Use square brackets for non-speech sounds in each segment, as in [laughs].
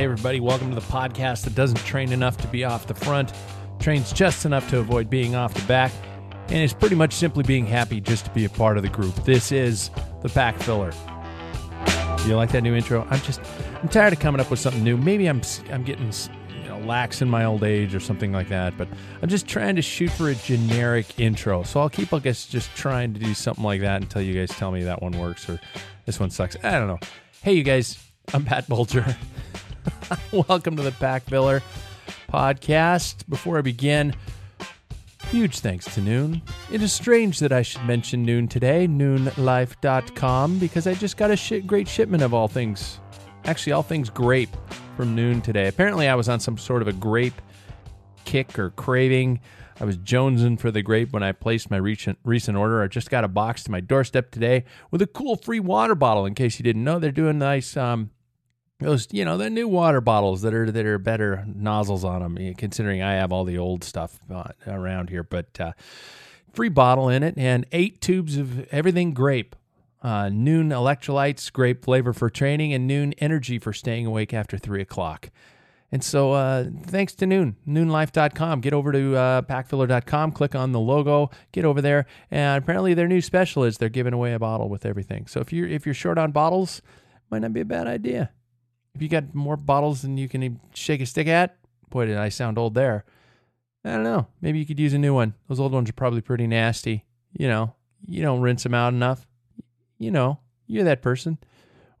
Hey, everybody, welcome to the podcast that doesn't train enough to be off the front, trains just enough to avoid being off the back, and is pretty much simply being happy just to be a part of the group. This is the Pack Filler. You like that new intro? I'm just, I'm tired of coming up with something new. Maybe I'm, I'm getting, you know, lax in my old age or something like that, but I'm just trying to shoot for a generic intro. So I'll keep, I guess, just trying to do something like that until you guys tell me that one works or this one sucks. I don't know. Hey, you guys, I'm Pat Bulger. [laughs] [laughs] Welcome to the Pack Filler podcast. Before I begin, huge thanks to Noon. It is strange that I should mention Noon today, noonlife.com, because I just got a great shipment of all things, actually, all things grape from Noon today. Apparently, I was on some sort of a grape kick or craving. I was jonesing for the grape when I placed my recent, recent order. I just got a box to my doorstep today with a cool free water bottle. In case you didn't know, they're doing nice um, those you know the new water bottles that are that are better nozzles on them eh, considering i have all the old stuff uh, around here but uh, free bottle in it and eight tubes of everything grape uh, noon electrolytes grape flavor for training and noon energy for staying awake after three o'clock. And so uh, thanks to noon noonlife.com get over to uh, packfiller.com click on the logo get over there and apparently their new special is they're giving away a bottle with everything. So if you're if you're short on bottles might not be a bad idea if you got more bottles than you can shake a stick at, boy, did I sound old there. I don't know. Maybe you could use a new one. Those old ones are probably pretty nasty. You know, you don't rinse them out enough. You know, you're that person.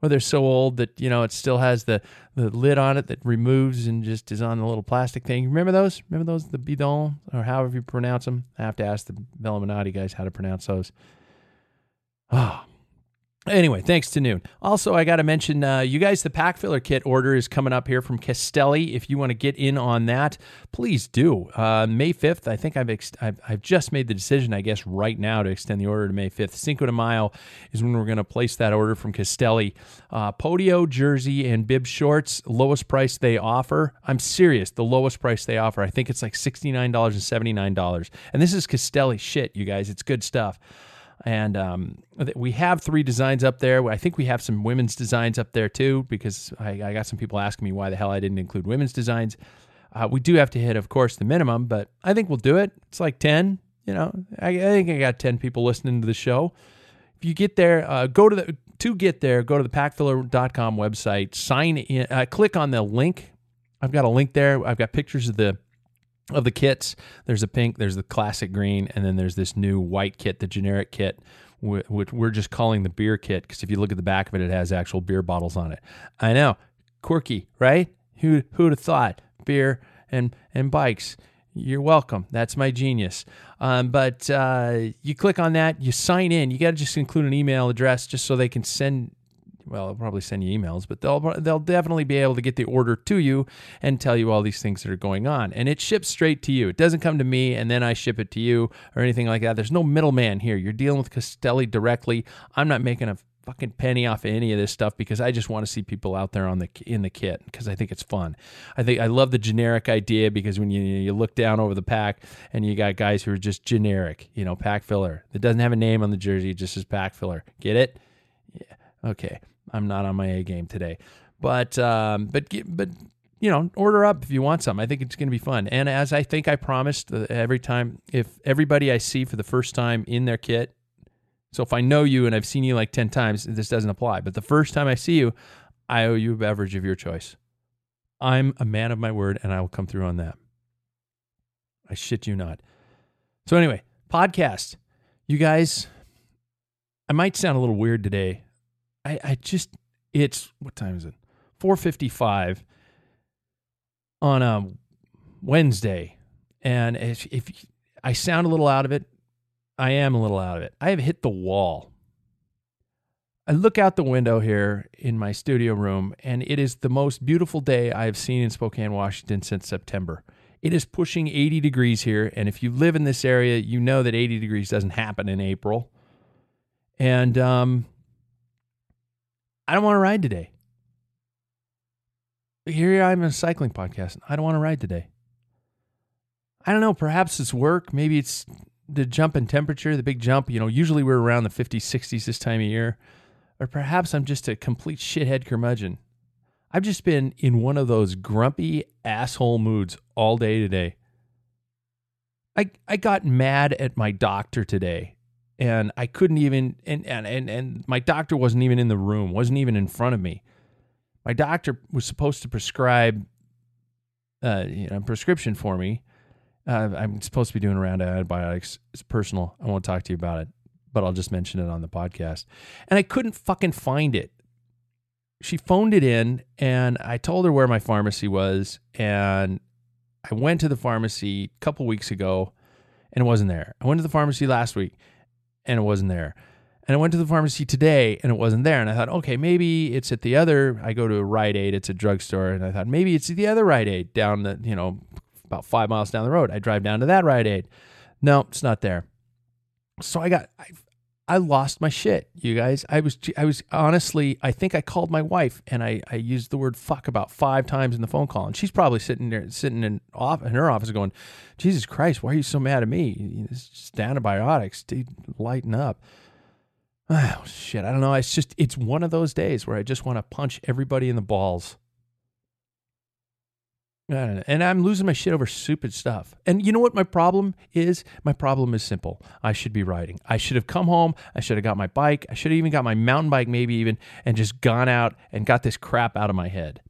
Or they're so old that, you know, it still has the, the lid on it that removes and just is on the little plastic thing. Remember those? Remember those? The bidon, or however you pronounce them? I have to ask the Velominati guys how to pronounce those. Oh, Anyway, thanks to Noon. Also, I got to mention, uh, you guys, the pack filler kit order is coming up here from Castelli. If you want to get in on that, please do. Uh, May 5th, I think I've, ex- I've, I've just made the decision, I guess, right now to extend the order to May 5th. Cinco de Mayo is when we're going to place that order from Castelli. Uh, Podio, jersey, and bib shorts, lowest price they offer. I'm serious, the lowest price they offer. I think it's like $69 and $79. And this is Castelli shit, you guys. It's good stuff. And um, we have three designs up there. I think we have some women's designs up there too, because I, I got some people asking me why the hell I didn't include women's designs. Uh, we do have to hit, of course, the minimum, but I think we'll do it. It's like 10. You know, I, I think I got 10 people listening to the show. If you get there, uh, go to the, to get there, go to the packfiller.com website, sign in, uh, click on the link. I've got a link there. I've got pictures of the of the kits. There's a pink, there's the classic green, and then there's this new white kit, the generic kit, which we're just calling the beer kit because if you look at the back of it, it has actual beer bottles on it. I know, quirky, right? Who who'd have thought beer and and bikes? You're welcome. That's my genius. Um, but uh, you click on that, you sign in. You got to just include an email address just so they can send well, they'll probably send you emails, but they'll they'll definitely be able to get the order to you and tell you all these things that are going on. And it ships straight to you. It doesn't come to me and then I ship it to you or anything like that. There's no middleman here. You're dealing with Castelli directly. I'm not making a fucking penny off of any of this stuff because I just want to see people out there on the in the kit because I think it's fun. I think I love the generic idea because when you you look down over the pack and you got guys who are just generic, you know, pack filler that doesn't have a name on the jersey, just as pack filler. Get it? Okay. I'm not on my A game today, but um, but but you know, order up if you want some. I think it's going to be fun. And as I think I promised, uh, every time if everybody I see for the first time in their kit so if I know you and I've seen you like 10 times, this doesn't apply. But the first time I see you, I owe you a beverage of your choice. I'm a man of my word and I will come through on that. I shit you not. So, anyway, podcast. You guys, I might sound a little weird today. I, I just, it's, what time is it? 455 on a Wednesday. And if, if I sound a little out of it, I am a little out of it. I have hit the wall. I look out the window here in my studio room, and it is the most beautiful day I have seen in Spokane, Washington since September. It is pushing 80 degrees here, and if you live in this area, you know that 80 degrees doesn't happen in April. And um, I don't want to ride today. Here I am in a cycling podcast. I don't want to ride today. I don't know. Perhaps it's work. Maybe it's the jump in temperature, the big jump, you know, usually we're around the 50s, 60s this time of year. Or perhaps I'm just a complete shithead curmudgeon. I've just been in one of those grumpy asshole moods all day today. I I got mad at my doctor today and I couldn't even and and and, and my doctor wasn't even in the room, wasn't even in front of me. My doctor was supposed to prescribe uh, you know, a prescription for me uh, I'm supposed to be doing a round of antibiotics. It's personal. I won't talk to you about it, but I'll just mention it on the podcast. And I couldn't fucking find it. She phoned it in, and I told her where my pharmacy was. And I went to the pharmacy a couple weeks ago, and it wasn't there. I went to the pharmacy last week, and it wasn't there. And I went to the pharmacy today, and it wasn't there. And I thought, okay, maybe it's at the other. I go to a Rite Aid. It's a drugstore, and I thought maybe it's the other Rite Aid down the you know about five miles down the road. I drive down to that Rite Aid. No, it's not there. So I got I, I lost my shit, you guys. I was I was honestly I think I called my wife and I, I used the word fuck about five times in the phone call, and she's probably sitting there sitting in off in her office going, Jesus Christ, why are you so mad at me? It's just antibiotics, dude. Lighten up. [sighs] Oh shit, I don't know. It's just it's one of those days where I just want to punch everybody in the balls. And I'm losing my shit over stupid stuff. And you know what my problem is? My problem is simple. I should be riding. I should have come home. I should have got my bike. I should have even got my mountain bike, maybe even, and just gone out and got this crap out of my head.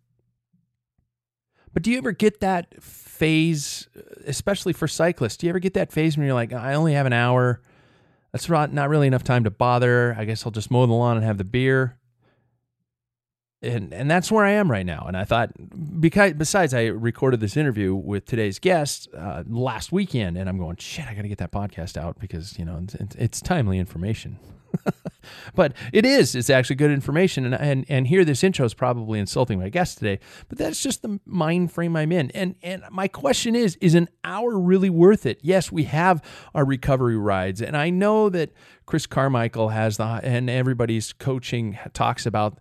But do you ever get that phase, especially for cyclists? Do you ever get that phase when you're like, I only have an hour? That's not really enough time to bother. I guess I'll just mow the lawn and have the beer and and that's where I am right now. And I thought, because besides, I recorded this interview with today's guest uh, last weekend, and I'm going, shit, I got to get that podcast out because you know it's, it's timely information. [laughs] but it is, it's actually good information, and and and here this intro is probably insulting my guest today, but that's just the mind frame I'm in. And and my question is, is an hour really worth it? Yes, we have our recovery rides, and I know that Chris Carmichael has the and everybody's coaching talks about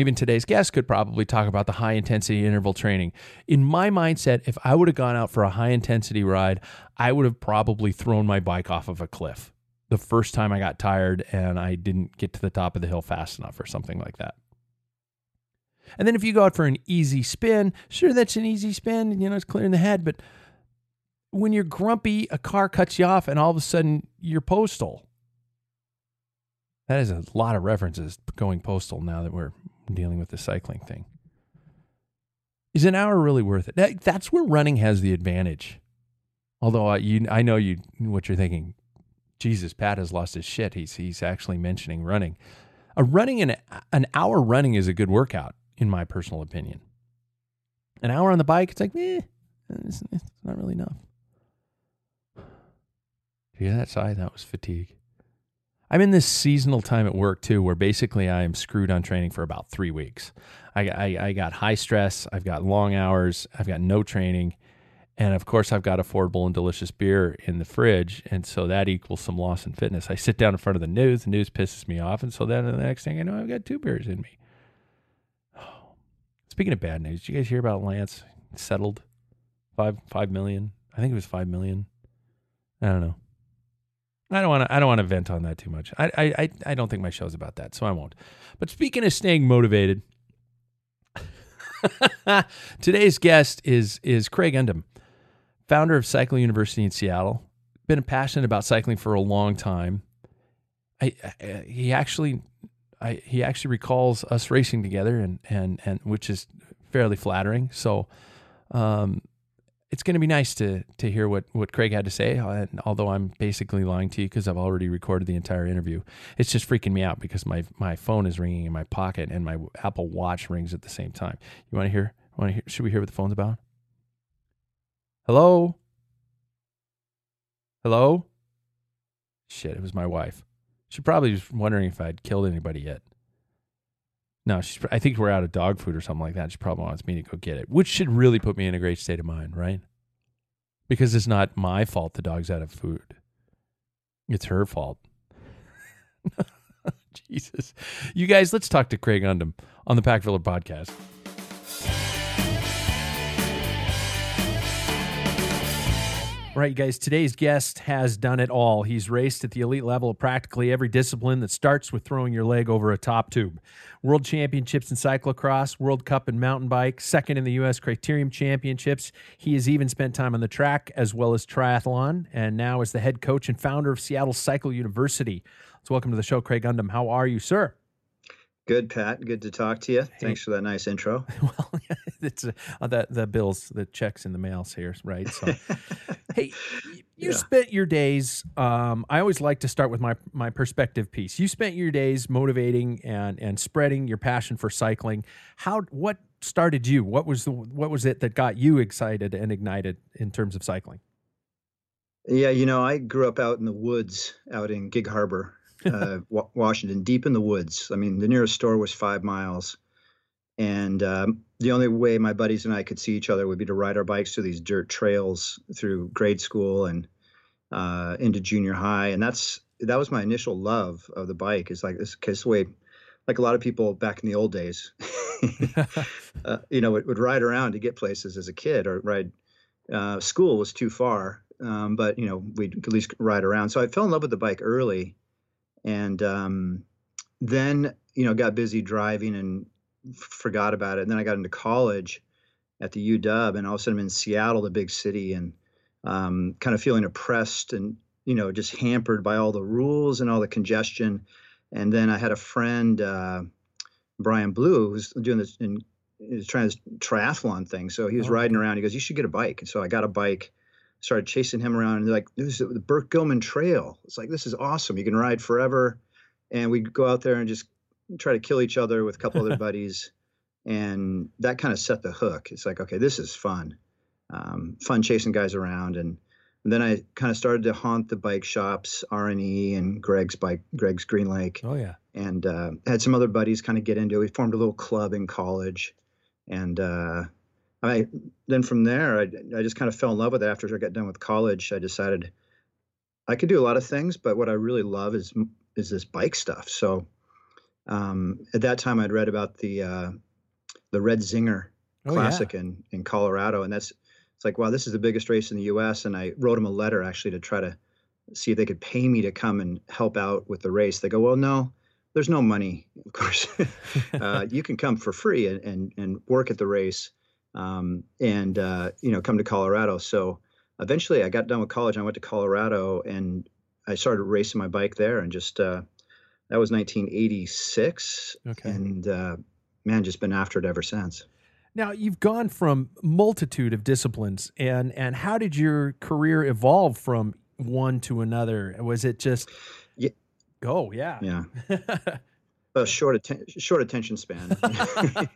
even today's guest could probably talk about the high intensity interval training. In my mindset, if I would have gone out for a high intensity ride, I would have probably thrown my bike off of a cliff the first time I got tired and I didn't get to the top of the hill fast enough or something like that. And then if you go out for an easy spin, sure, that's an easy spin, you know, it's clearing the head, but when you're grumpy, a car cuts you off and all of a sudden you're postal. That is a lot of references going postal now that we're dealing with the cycling thing. Is an hour really worth it? That, that's where running has the advantage. Although I, you, I know you what you're thinking. Jesus, Pat has lost his shit. He's he's actually mentioning running. A running an an hour running is a good workout, in my personal opinion. An hour on the bike, it's like, eh, it's, it's not really enough. [sighs] Hear that sigh? That was fatigue. I'm in this seasonal time at work too, where basically I am screwed on training for about three weeks. I, I, I got high stress, I've got long hours, I've got no training, and of course I've got affordable and delicious beer in the fridge, and so that equals some loss in fitness. I sit down in front of the news, the news pisses me off, and so then the next thing I know, I've got two beers in me. [sighs] Speaking of bad news, did you guys hear about Lance settled five five million? I think it was five million. I don't know. I don't want to. I don't want to vent on that too much. I, I, I don't think my show's about that, so I won't. But speaking of staying motivated, [laughs] today's guest is is Craig Undem, founder of Cycle University in Seattle. Been passionate about cycling for a long time. I, I he actually, I he actually recalls us racing together, and and and which is fairly flattering. So, um, it's going to be nice to to hear what what Craig had to say. Uh, although I'm basically lying to you because I've already recorded the entire interview. It's just freaking me out because my my phone is ringing in my pocket and my Apple Watch rings at the same time. You want to hear? Want to hear? Should we hear what the phone's about? Hello. Hello. Shit! It was my wife. She probably was wondering if I'd killed anybody yet. No, she's, I think we're out of dog food or something like that. She probably wants me to go get it, which should really put me in a great state of mind, right? Because it's not my fault the dog's out of food. It's her fault. [laughs] Jesus. You guys, let's talk to Craig Undem on the Pack Filler podcast. Right, guys, today's guest has done it all. He's raced at the elite level of practically every discipline that starts with throwing your leg over a top tube. World Championships in cyclocross, World Cup in mountain bike, second in the U.S. Criterium Championships. He has even spent time on the track as well as triathlon, and now is the head coach and founder of Seattle Cycle University. So, welcome to the show, Craig Undem. How are you, sir? Good, Pat. Good to talk to you. Thanks for that nice intro. [laughs] well, [laughs] it's uh, the the bills, the checks in the mails here, right? So, [laughs] hey, you yeah. spent your days. Um, I always like to start with my my perspective piece. You spent your days motivating and and spreading your passion for cycling. How what started you? What was the what was it that got you excited and ignited in terms of cycling? Yeah, you know, I grew up out in the woods, out in Gig Harbor, uh, [laughs] Washington, deep in the woods. I mean, the nearest store was five miles. And um, the only way my buddies and I could see each other would be to ride our bikes through these dirt trails through grade school and uh, into junior high. And that's that was my initial love of the bike. Is like this case way, like a lot of people back in the old days, [laughs] uh, you know, would, would, ride around to get places as a kid or ride. Uh, school was too far, um, but you know we'd at least ride around. So I fell in love with the bike early, and um, then you know got busy driving and forgot about it. And then I got into college at the UW, and all of a sudden I'm in Seattle, the big city, and um, kind of feeling oppressed and you know just hampered by all the rules and all the congestion. And then I had a friend, uh, Brian Blue, who's doing this and is trying this triathlon thing. So he was oh. riding around. He goes, "You should get a bike." And so I got a bike started chasing him around and like this is the Burke Gilman Trail. It's like this is awesome. You can ride forever. And we'd go out there and just try to kill each other with a couple other [laughs] buddies. And that kind of set the hook. It's like, okay, this is fun. Um, fun chasing guys around. And, and, then I kind of started to haunt the bike shops, R and E and Greg's bike, Greg's Green Lake. Oh yeah. And uh, had some other buddies kind of get into it. We formed a little club in college. And uh, I then from there, I, I just kind of fell in love with it. After I got done with college, I decided I could do a lot of things, but what I really love is is this bike stuff. So um, at that time, I'd read about the uh, the Red Zinger oh, Classic yeah. in in Colorado, and that's it's like wow, this is the biggest race in the U.S. And I wrote them a letter actually to try to see if they could pay me to come and help out with the race. They go, well, no, there's no money, of course. [laughs] uh, you can come for free and, and and work at the race um, and uh, you know come to Colorado. So eventually, I got done with college. I went to Colorado and I started racing my bike there, and just uh, that was 1986. Okay. And uh, man, just been after it ever since. Now you've gone from multitude of disciplines, and and how did your career evolve from one to another? Was it just yeah. go? Oh, yeah, yeah. [laughs] a short atten- short attention span. [laughs]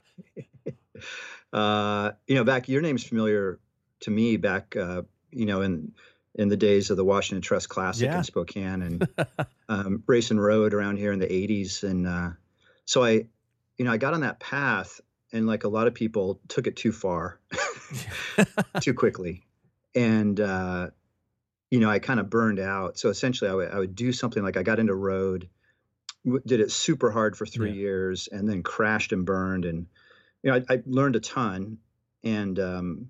[laughs] uh, you know, back your name's familiar to me back, uh, you know, in in the days of the Washington Trust Classic Yeah. in Spokane and [laughs] um, racing road around here in the 80s. And uh, so I, you know, I got on that path and like a lot of people took it too far, [laughs] too quickly. And, uh, you know, I kind of burned out. So essentially, I would, I would do something like I got into road, w- did it super hard for three Yeah. years, and then crashed and burned. And, you know, I, I learned a ton. And um,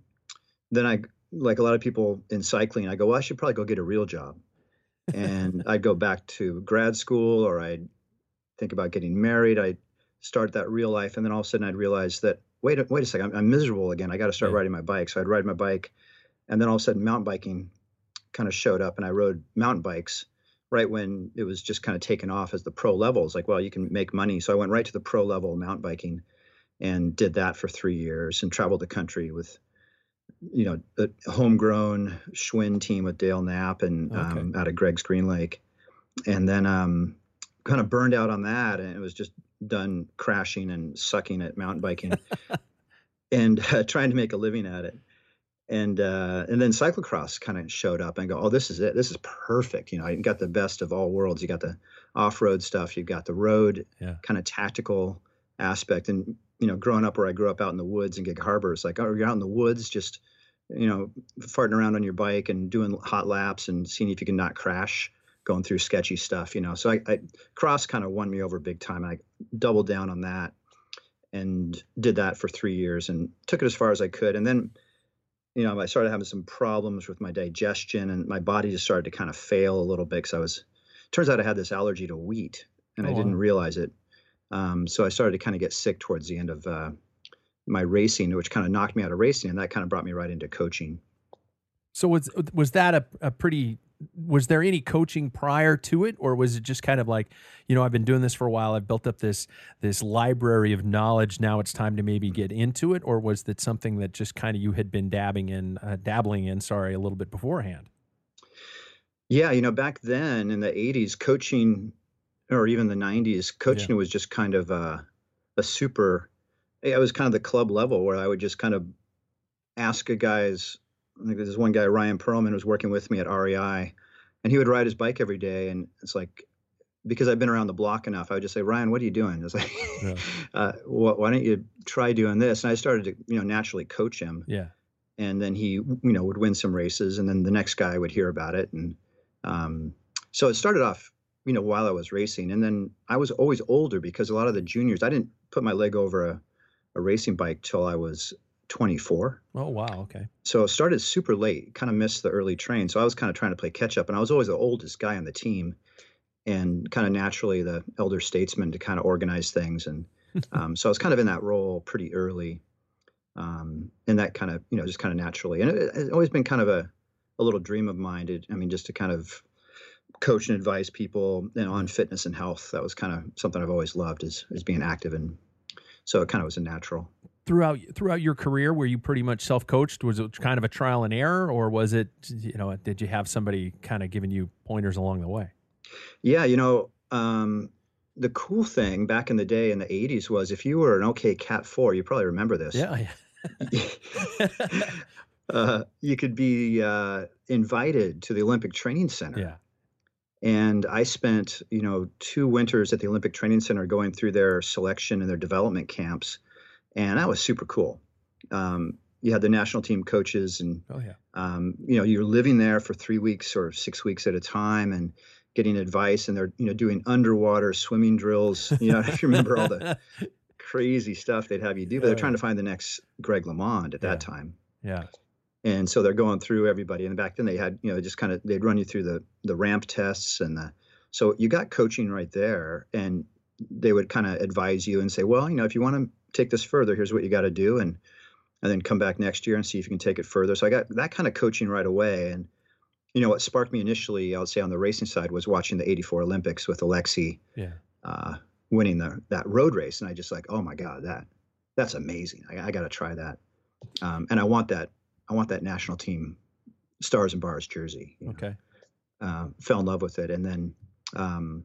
then I, like a lot of people in cycling, I go, well, I should probably go get a real job. And [laughs] I'd go back to grad school or I'd think about getting married. I'd start that real life. And then all of a sudden I'd realize that, wait, a- wait a second, I'm, I'm miserable again. I got to start Yeah. riding my bike. So I'd ride my bike. And then all of a sudden mountain biking kind of showed up and I rode mountain bikes right when it was just kind of taken off as the pro level. It's like, well, you can make money. So I went right to the pro level mountain biking and did that for three years and traveled the country with, you know, a homegrown Schwinn team with Dale Knapp and Okay. um, out of Greg's Green Lake. And then um, kind of burned out on that. And it was just done crashing and sucking at mountain biking [laughs] and uh, trying to make a living at it and uh, and then cyclocross kind of showed up and go, oh, this is it. This is perfect. You know, you got the best of all worlds. You got the off-road stuff. You've got the road Yeah. kind of tactical aspect. And you know, growing up where I grew up out in the woods in Gig Harbor, it's like, oh, you're out in the woods, just you know, farting around on your bike and doing hot laps and seeing if you can not crash, going through sketchy stuff. You know, so I, I cross kind of won me over big time. I doubled down on that and did that for three years and took it as far as I could. And then you know, I started having some problems with my digestion and my body just started to kind of fail a little bit because I was, turns out I had this allergy to wheat and Oh, I didn't wow. realize it. Um, so I started to kind of get sick towards the end of uh, my racing, which kind of knocked me out of racing. And that kind of brought me right into coaching. So was was that a, a pretty was there any coaching prior to it or was it just kind of like you know I've been doing this for a while I've built up this this library of knowledge now it's time to maybe get into it or was that something that just kind of you had been dabbing in uh, dabbling in sorry a little bit beforehand Yeah, you know, back then in the 80s, coaching or even the 90s, coaching was just kind of uh, a super, it was kind of the club level where I would just kind of ask a guy's, I think there's this one guy, Ryan Perlman, was working with me at REI, and he would ride his bike every day. And it's like, because I've been around the block enough, I would just say, Ryan, what are you doing? It's like, Yeah. [laughs] uh, wh- why don't you try doing this? And I started to, you know, naturally coach him yeah and then he you know would win some races and then the next guy would hear about it and um, so it started off you know while i was racing. And then i was always older because a lot of the juniors i didn't put my leg over a, a racing bike till i was 24 oh wow okay. So it started super late kind of missed the early train. So i was kind of trying to play catch up and i was always the oldest guy on the team. And kind of naturally the elder statesman to kind of organize things. And [laughs] um, so i was kind of in that role pretty early um, and that kind of you know just kind of naturally. And it, it's always been kind of a, a little dream of mine to, i mean just to kind of coach and advise people you know, on fitness and health that was kind of something i've always loved is, is being active and so it kind of was a natural. Throughout throughout your career were you pretty much self-coached? Was it kind of a trial and error or was it you know did you have somebody kind of giving you pointers along the way? Yeah, you know, um, the cool thing back in the day in the 80s was if you were an OK Cat 4, you probably remember this. yeah. [laughs] Uh, you could be uh, invited to the Olympic Training Center. yeah And I spent, you know, two winters at the Olympic Training Center going through their selection and their development camps. And that was super cool. Um, you had the national team coaches and oh yeah um, you know you're living there for three weeks or six weeks at a time and getting advice and they're you know doing underwater swimming drills you know [laughs] if you remember all the [laughs] crazy stuff they'd have you do but Oh, they're trying to find the next greg lemond at that time yeah and so they're going through everybody and back. Then they had you know just kind of they'd run you through the the ramp tests and the so you got coaching right there and they would kind of advise you and say well you know if you want to take this further here's what you got to do and and then come back next year and see if you can take it further. So i got that kind of coaching right away and you know what sparked me initially i would say on the racing side was watching the 84 olympics with alexi yeah. uh, winning the that road race and i just like oh my god that that's amazing. I, I got to try that. Um, and i want that i want that national team stars and bars jersey okay uh, fell in love with it and then um,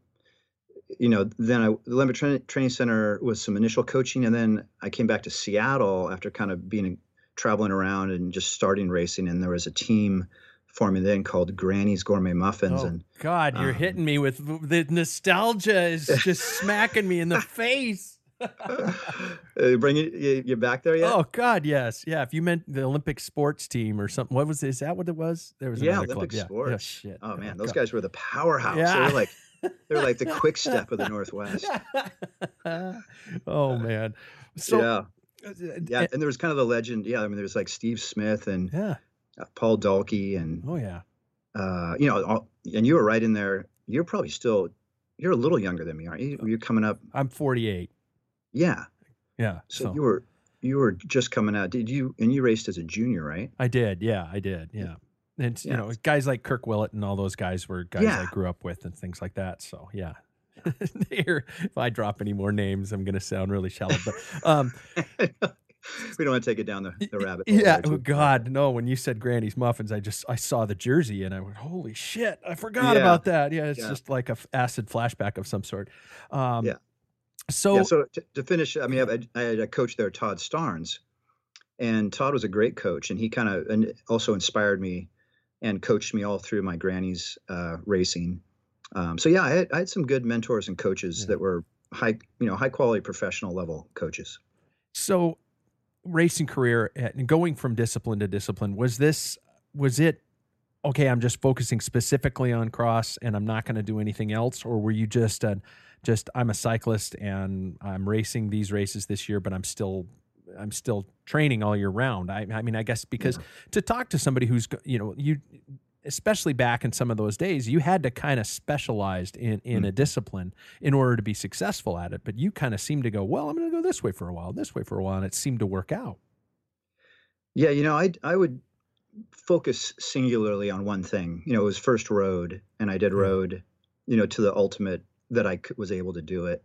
you know then I, the olympic Tra- training center was some initial coaching and then i came back to seattle after kind of being traveling around and just starting racing and there was a team for me then called Granny's Gourmet Muffins. Oh, and God, you're um, hitting me with the nostalgia is just smacking me in the [laughs] face. [laughs] uh, bring you, you, back there yet? Oh God, yes, yeah. If you meant the Olympic sports team or something, what was is that? What it was? There was yeah, Olympic club. Sports. Yeah, shit. Oh man, Oh, those God. guys were the powerhouse. Yeah. They were like they were like the quick [laughs] step of the Northwest. [laughs] oh man. So yeah, uh, yeah, and there was kind of the legend. Yeah, I mean, there's like Steve Smith and yeah. uh, Paul Dalkey, and Oh yeah. uh, you know, all, and you were right in there. You're probably still, you're a little younger than me, aren't you? You're coming up. I'm 48. Yeah, Yeah. so, So, you were you were just coming out. Did you? And you raced as a junior, right? I did. Yeah, I did. Yeah. And you know, guys like Kirk Willett and all those guys were guys I grew up with and things like that. So yeah. [laughs] Here, if I drop any more names, I'm going to sound really shallow. But um, [laughs] we don't want to take it down the, the rabbit hole. yeah, oh God, no. When you said Granny's muffins, I just I saw the jersey and I went, holy shit, I forgot Yeah. about that. Yeah, it's Yeah. just like a f- acid flashback of some sort. Um, Yeah. So, yeah, so to, to finish, I mean, I, I had a coach there, Todd Starnes, and Todd was a great coach, and he kind of and also inspired me and coached me all through my granny's uh, racing. Um, so yeah, I had, I had some good mentors and coaches Yeah. that were high, you know, high quality professional level coaches. so racing career and going from discipline to discipline was this was it okay i'm just focusing specifically on cross and i'm not going to do anything else or were you just uh, just i'm a cyclist and i'm racing these races this year but i'm still i'm still training all year round. I, I mean i guess because to talk to somebody who's you know you especially back in some of those days you had to kind of specialized in in a mm. discipline in order to be successful at it but you kind of seemed to go well i'm going to go this way for a while this way for a while and it seemed to work out. Yeah, you know, I I would focus singularly on one thing. You know, it was first road, and I did road, you know, to the ultimate that I was able to do it,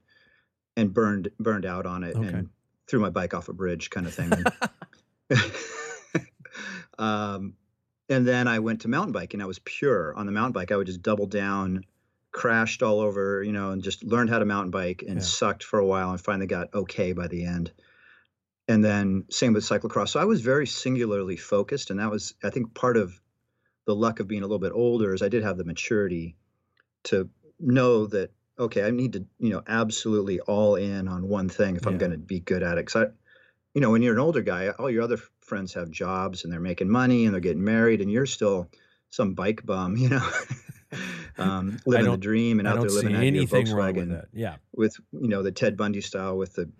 and burned burned out on it, Okay. and threw my bike off a bridge, kind of thing. [laughs] [laughs] um, and then I went to mountain bike and I was pure on the mountain bike. I would just double down, crashed all over, you know, and just learned how to mountain bike and Yeah. sucked for a while, and finally got okay by the end and then same with cyclocross. So I was very singularly focused, and that was, I think, part of the luck of being a little bit older is I did have the maturity to know that okay, I need to, you know, absolutely all in on one thing if I'm going to be good at it. Because I, you know, when you're an older guy, all your other friends have jobs and they're making money and they're getting married, and you're still some bike bum, [laughs] you know, um, [laughs] living the dream and i out there living out your anything wrong Volkswagen with it yeah with you know the Ted Bundy style with the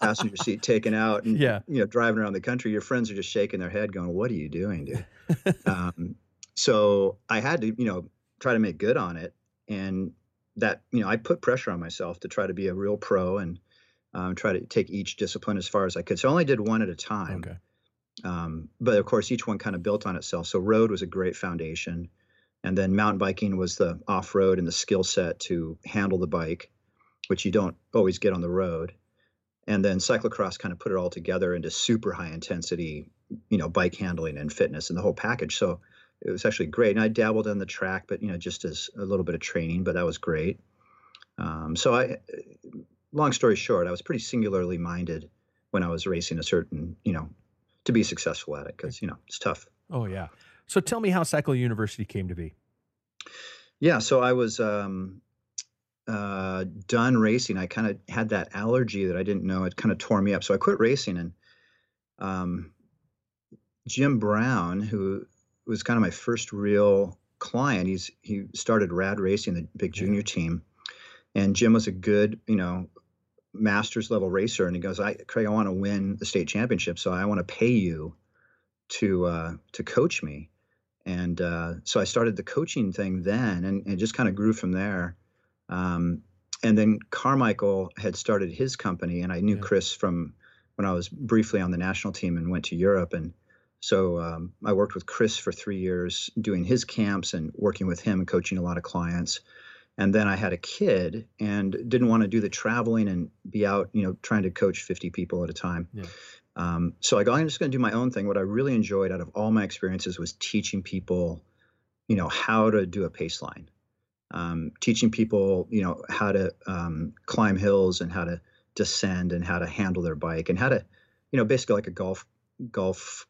passenger [laughs] seat taken out and Yeah. you know driving around the country your friends are just shaking their head going what are you doing dude um, so i had to you know try to make good on it and that you know i put pressure on myself to try to be a real pro and um, try to take each discipline as far as i could. So i only did one at a time. Okay. Um, but of course each one kind of built on itself. So road was a great foundation. And then mountain biking was the off-road and the skill set to handle the bike which you don't always get on the road. And then cyclocross kind of put it all together into super high intensity you know bike handling and fitness and the whole package. So it was actually great. And i dabbled on the track but you know just as a little bit of training but that was great. Um, so i long story short i was pretty singularly minded when i was racing a certain you know to be successful at it because you know it's tough. Oh yeah. So tell me how cycle university came to be. Yeah so i was um, uh, done racing. I kind of had that allergy that i didn't know. It kind of tore me up. So i quit racing and um, jim brown who was kind of my first real client he's he started rad racing the big junior team and jim was a good you know masters level racer and he goes i craig i want to win the state championship so i want to pay you to uh, to coach me and uh, so I started the coaching thing then, and, and it just kind of grew from there. Um, and then Carmichael had started his company, and I knew Yeah. Chris from when I was briefly on the national team and went to Europe. And so um, I worked with Chris for three years, doing his camps and working with him and coaching a lot of clients. And then I had a kid and didn't want to do the traveling and be out, you know, trying to coach 50 people at a time. Yeah. Um, so I go, I'm just going to do my own thing. What I really enjoyed out of all my experiences was teaching people, you know, how to do a pace line, um, teaching people, you know, how to um, climb hills and how to descend and how to handle their bike and how to, you know, basically like a golf golf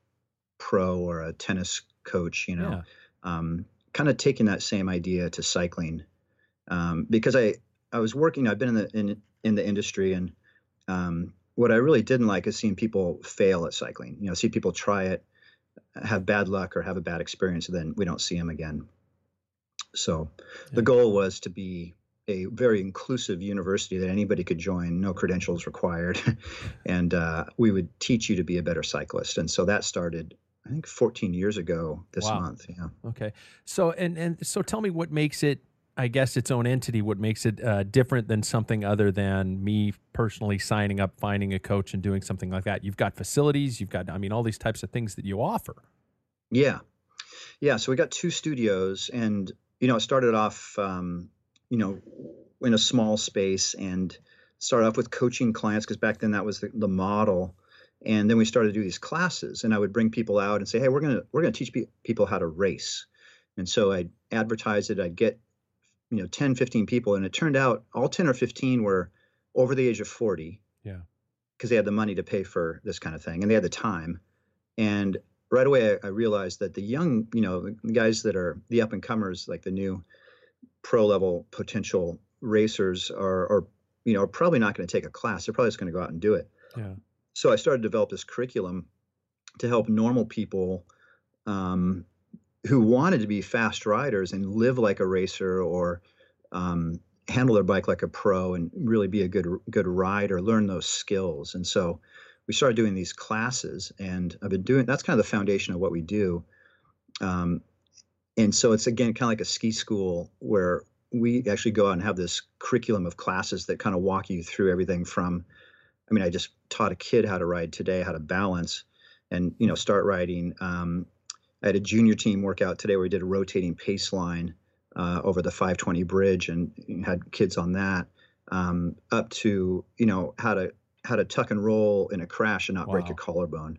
pro or a tennis coach, you know, Yeah. um, kind of taking that same idea to cycling um, because I I was working. I've been in the in in the industry, and um, what I really didn't like is seeing people fail at cycling. You know, see people try it, have bad luck, or have a bad experience, and then we don't see them again. So, yeah. the goal was to be a very inclusive university that anybody could join, no credentials required, [laughs] and uh, we would teach you to be a better cyclist. And so that started I think 14 years ago this wow. month. Yeah. Okay. So and and so tell me what makes it I guess its own entity what makes it uh, different than something other than me personally signing up, finding a coach, and doing something like that. You've got facilities, you've got, I mean, all these types of things that you offer. Yeah, yeah. So we got two studios, and you know, it started off, um, you know, in a small space, and started off with coaching clients because back then that was the, the model. And then we started to do these classes, and I would bring people out and say, "Hey, we're gonna we're gonna teach pe- people how to race." And so I'd advertise it. I'd get you know 10 15 people and it turned out all 10 or 15 were over the age of 40 yeah because they had the money to pay for this kind of thing and they had the time and right away I, I realized that the young you know the guys that are the up and comers like the new pro level potential racers are, are you know are probably not going to take a class they're probably just going to go out and do it yeah so i started to develop this curriculum to help normal people um, who wanted to be fast riders and live like a racer or um, handle their bike like a pro and really be a good good rider, learn those skills. And so we started doing these classes, and I've been doing that's kind of the foundation of what we do. Um, and so it's again kind of like a ski school where we actually go out and have this curriculum of classes that kind of walk you through everything from i mean i just taught a kid how to ride today how to balance and you know start riding um, I had a junior team workout today where we did a rotating pace line uh, over the 520 bridge and had kids on that. Um, up to you know how to how to tuck and roll in a crash and not wow. break your collarbone.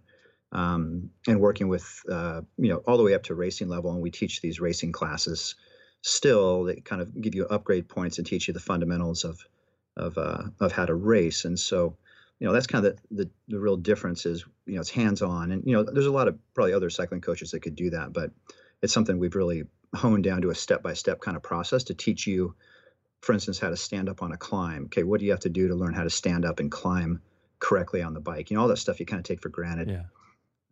Um, and working with uh, you know all the way up to racing level, and we teach these racing classes still that kind of give you upgrade points and teach you the fundamentals of of uh, of how to race. And so you know that's kind of the, the, the real difference is you know it's hands on and you know there's a lot of probably other cycling coaches that could do that but it's something we've really honed down to a step by step kind of process to teach you for instance how to stand up on a climb. Okay what do you have to do to learn how to stand up and climb correctly on the bike? You know all that stuff you kind of take for granted. Yeah.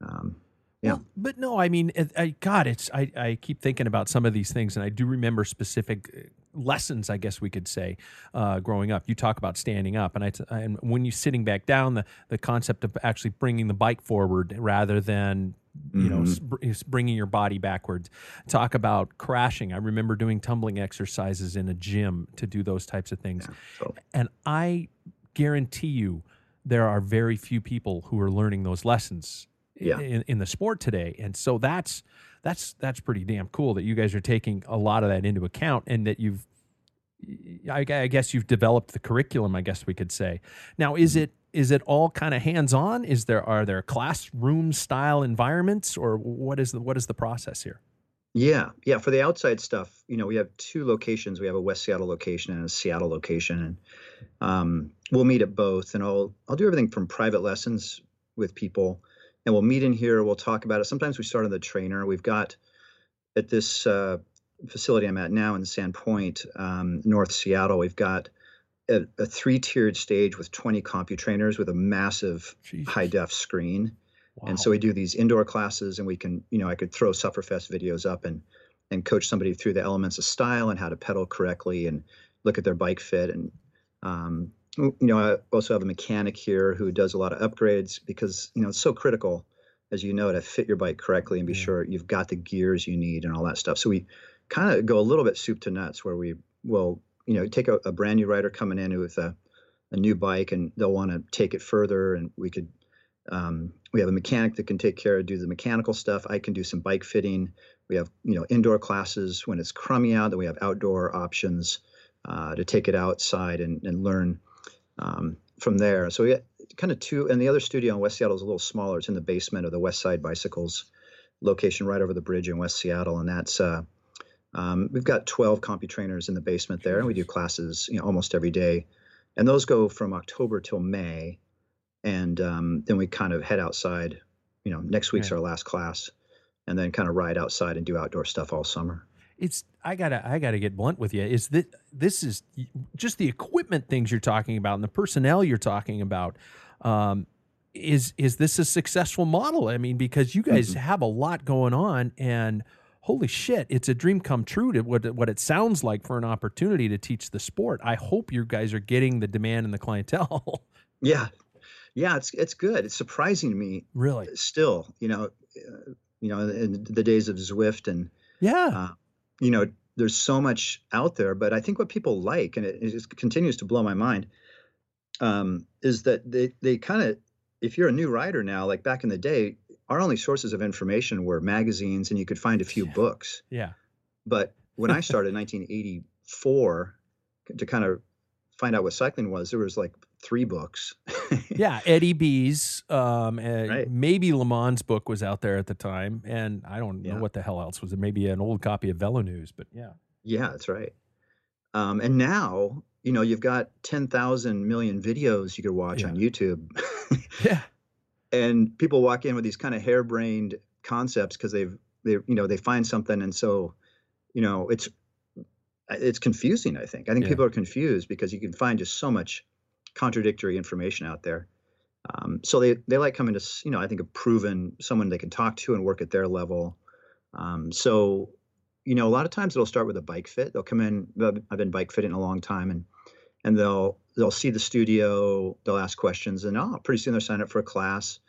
Um, yeah. Well, but no, I mean, I, God, it's I, I keep thinking about some of these things, and I do remember specific uh, lessons, I guess we could say, uh, growing up. You talk about standing up, and I and when you're sitting back down, the the concept of actually bringing the bike forward rather than you mm-hmm. know bringing your body backwards. Talk about crashing. I remember doing tumbling exercises in a gym to do those types of things, yeah, so. and I guarantee you there are very few people who are learning those lessons yeah. in, in the sport today. And so that's that's that's pretty damn cool that you guys are taking a lot of that into account and that you've I, I guess you've developed the curriculum I guess we could say. Now is mm-hmm. it is it all kind of hands on? Is there are there classroom style environments or what is the what is the process here? Yeah, yeah. For the outside stuff, you know, we have two locations. We have a West Seattle location and a Seattle location, and um, we'll meet at both. And I'll I'll do everything from private lessons with people and we'll meet in here. We'll talk about it. Sometimes we start on the trainer. We've got at this uh, facility I'm at now in Sandpoint, um, North Seattle. We've got a, a, three-tiered stage with 20 CompuTrainers with a massive high-def screen. Wow. And so we do these indoor classes, and we can, you know, I could throw Sufferfest videos up and and coach somebody through the elements of style and how to pedal correctly and look at their bike fit and um, you know, I also have a mechanic here who does a lot of upgrades because you know it's so critical, as you know, to fit your bike correctly and be yeah. sure you've got the gears you need and all that stuff. So we kind of go a little bit soup to nuts, where we will, you know, take a, a brand new rider coming in with a, a new bike and they'll want to take it further, and we could. Um, we have a mechanic that can take care of do the mechanical stuff. I can do some bike fitting. We have you know indoor classes when it's crummy out. Then we have outdoor options uh, to take it outside and, and learn um, from there. So we got kind of two, and the other studio in West Seattle is a little smaller. It's in the basement of the West Side Bicycles location, right over the bridge in West Seattle, and that's uh, um, we've got 12 CompuTrainers in the basement there, and we do classes you know almost every day, and those go from October till May, and um, then we kind of head outside. You know, next week's our last class, and then kind of ride outside and do outdoor stuff all summer. It's I gotta I gotta get blunt with you. Is that this is just the equipment things you're talking about and the personnel you're talking about. Um, is is this a successful model? I mean, because you guys mm-hmm. have a lot going on, and holy shit, it's a dream come true to what what it sounds like for an opportunity to teach the sport. I hope you guys are getting the demand and the clientele. [laughs] yeah, yeah, it's it's good. It's surprising to me, really. Still, you know, uh, you know, in the days of Zwift and yeah, uh, you know, there's so much out there. But I think what people like, and it, it continues to blow my mind, um, is that they they kind of if you're a new writer now, like back in the day, our only sources of information were magazines and you could find a few yeah. books. Yeah. But when I [laughs] started in 1984 to kind of find out what cycling was, there was like three books. [laughs] yeah, Eddie B's, um, right. maybe LeMond's book was out there at the time, and I don't know yeah. what the hell else was. It maybe an old copy of Velo News, but yeah. Yeah, that's right. Um, and now you know you've got 10,000 million videos you could watch Yeah. on YouTube. [laughs] Yeah. and people walk in with these kind of harebrained concepts because they've they you know they find something and so you know it's it's confusing i think i think Yeah. people are confused because you can find just so much contradictory information out there. Um, so they they like coming to you know i think a proven someone they can talk to and work at their level. Um, so you know a lot of times it'll start with a bike fit. They'll come in i've been bike fitting a long time and and they'll they'll see the studio they'll ask questions and oh pretty soon they'll sign up for a class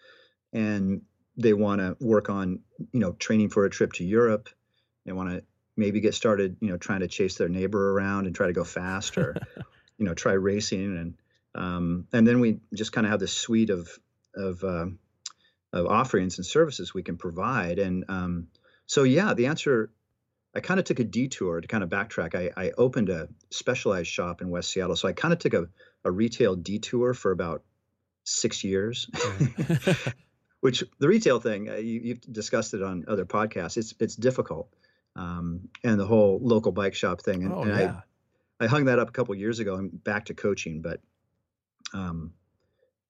and they want to work on you know training for a trip to europe. They want to maybe get started you know trying to chase their neighbor around and try to go fast or [laughs] you know try racing and um, and then we just kind of have this suite of of uh, of offerings and services we can provide and um, so yeah the answer I kind of took a detour to kind of backtrack. I, I opened a specialized shop in West Seattle. So I kind of took a, a retail detour for about six years, [laughs] [laughs] which the retail thing, uh, you, you've discussed it on other podcasts. It's, it's difficult. Um, and the whole local bike shop thing. And, oh and yeah. I, I hung that up a couple years ago I'm back to coaching, but um,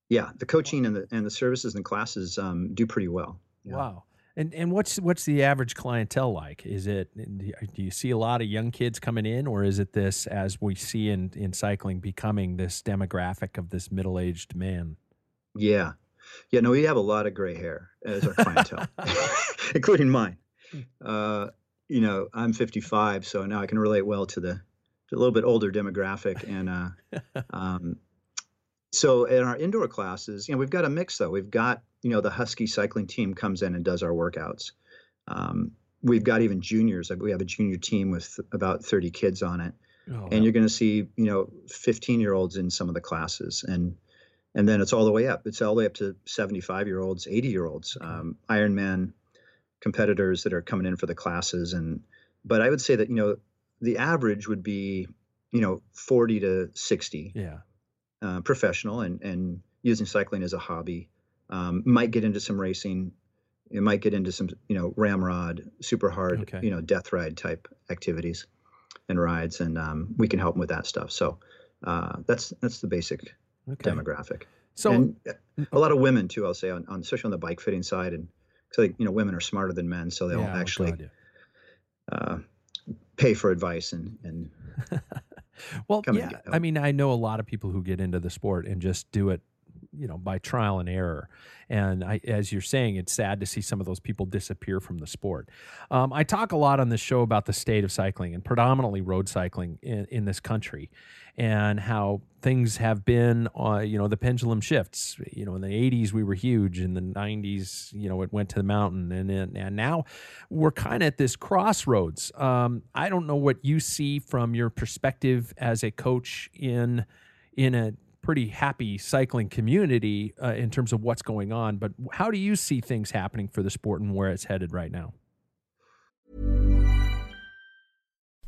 yeah, the coaching and the, and the services and classes um, do pretty well. Yeah. Wow. And and what's what's the average clientele like? Is it do you see a lot of young kids coming in, or is it this as we see in in cycling becoming this demographic of this middle aged man? Yeah. Yeah, no, we have a lot of gray hair as our clientele, [laughs] [laughs] including mine. Uh, you know, I'm 55, so now I can relate well to the to a little bit older demographic. And uh, [laughs] um, so in our indoor classes, you know, we've got a mix though. We've got, you know, the Husky cycling team comes in and does our workouts. Um, we've got even juniors. We have a junior team with about 30 kids on it Oh, and you're going to see you know 15 year olds in some of the classes and and then it's all the way up it's all the way up to 75 year olds 80 year olds um, ironman competitors that are coming in for the classes and but i would say that you know the average would be you know 40 to 60 yeah. Uh, professional and and using cycling as a hobby um, might get into some racing. It might get into some you know RAMROD super hard Okay. you know death ride type activities and rides and um, we can help them with that stuff. So uh, that's that's the basic Okay. demographic. So and a lot of women too i'll say on, on especially on the bike fitting side and so you know women are smarter than men so they'll yeah, oh, actually uh, pay for advice and and [laughs] well, come yeah. I mean, I know a lot of people who get into the sport and just do it, you know, by trial and error. And I, as you're saying, it's sad to see some of those people disappear from the sport. Um, I talk a lot on this show about the state of cycling and predominantly road cycling in, in this country, and how things have been, uh, you know, the pendulum shifts. You know, in the '80s we were huge, in the '90s, you know, it went to the mountain, and and, and now we're kind of at this crossroads. Um, I don't know what you see from your perspective as a coach in in a pretty happy cycling community uh, in terms of what's going on, but how do you see things happening for the sport and where it's headed right now?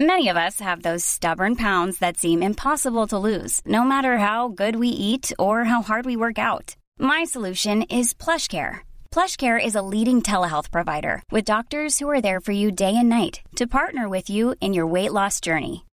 Many of us have those stubborn pounds that seem impossible to lose, no matter how good we eat or how hard we work out. My solution is PlushCare. PlushCare is a leading telehealth provider with doctors who are there for you day and night to partner with you in your weight loss journey.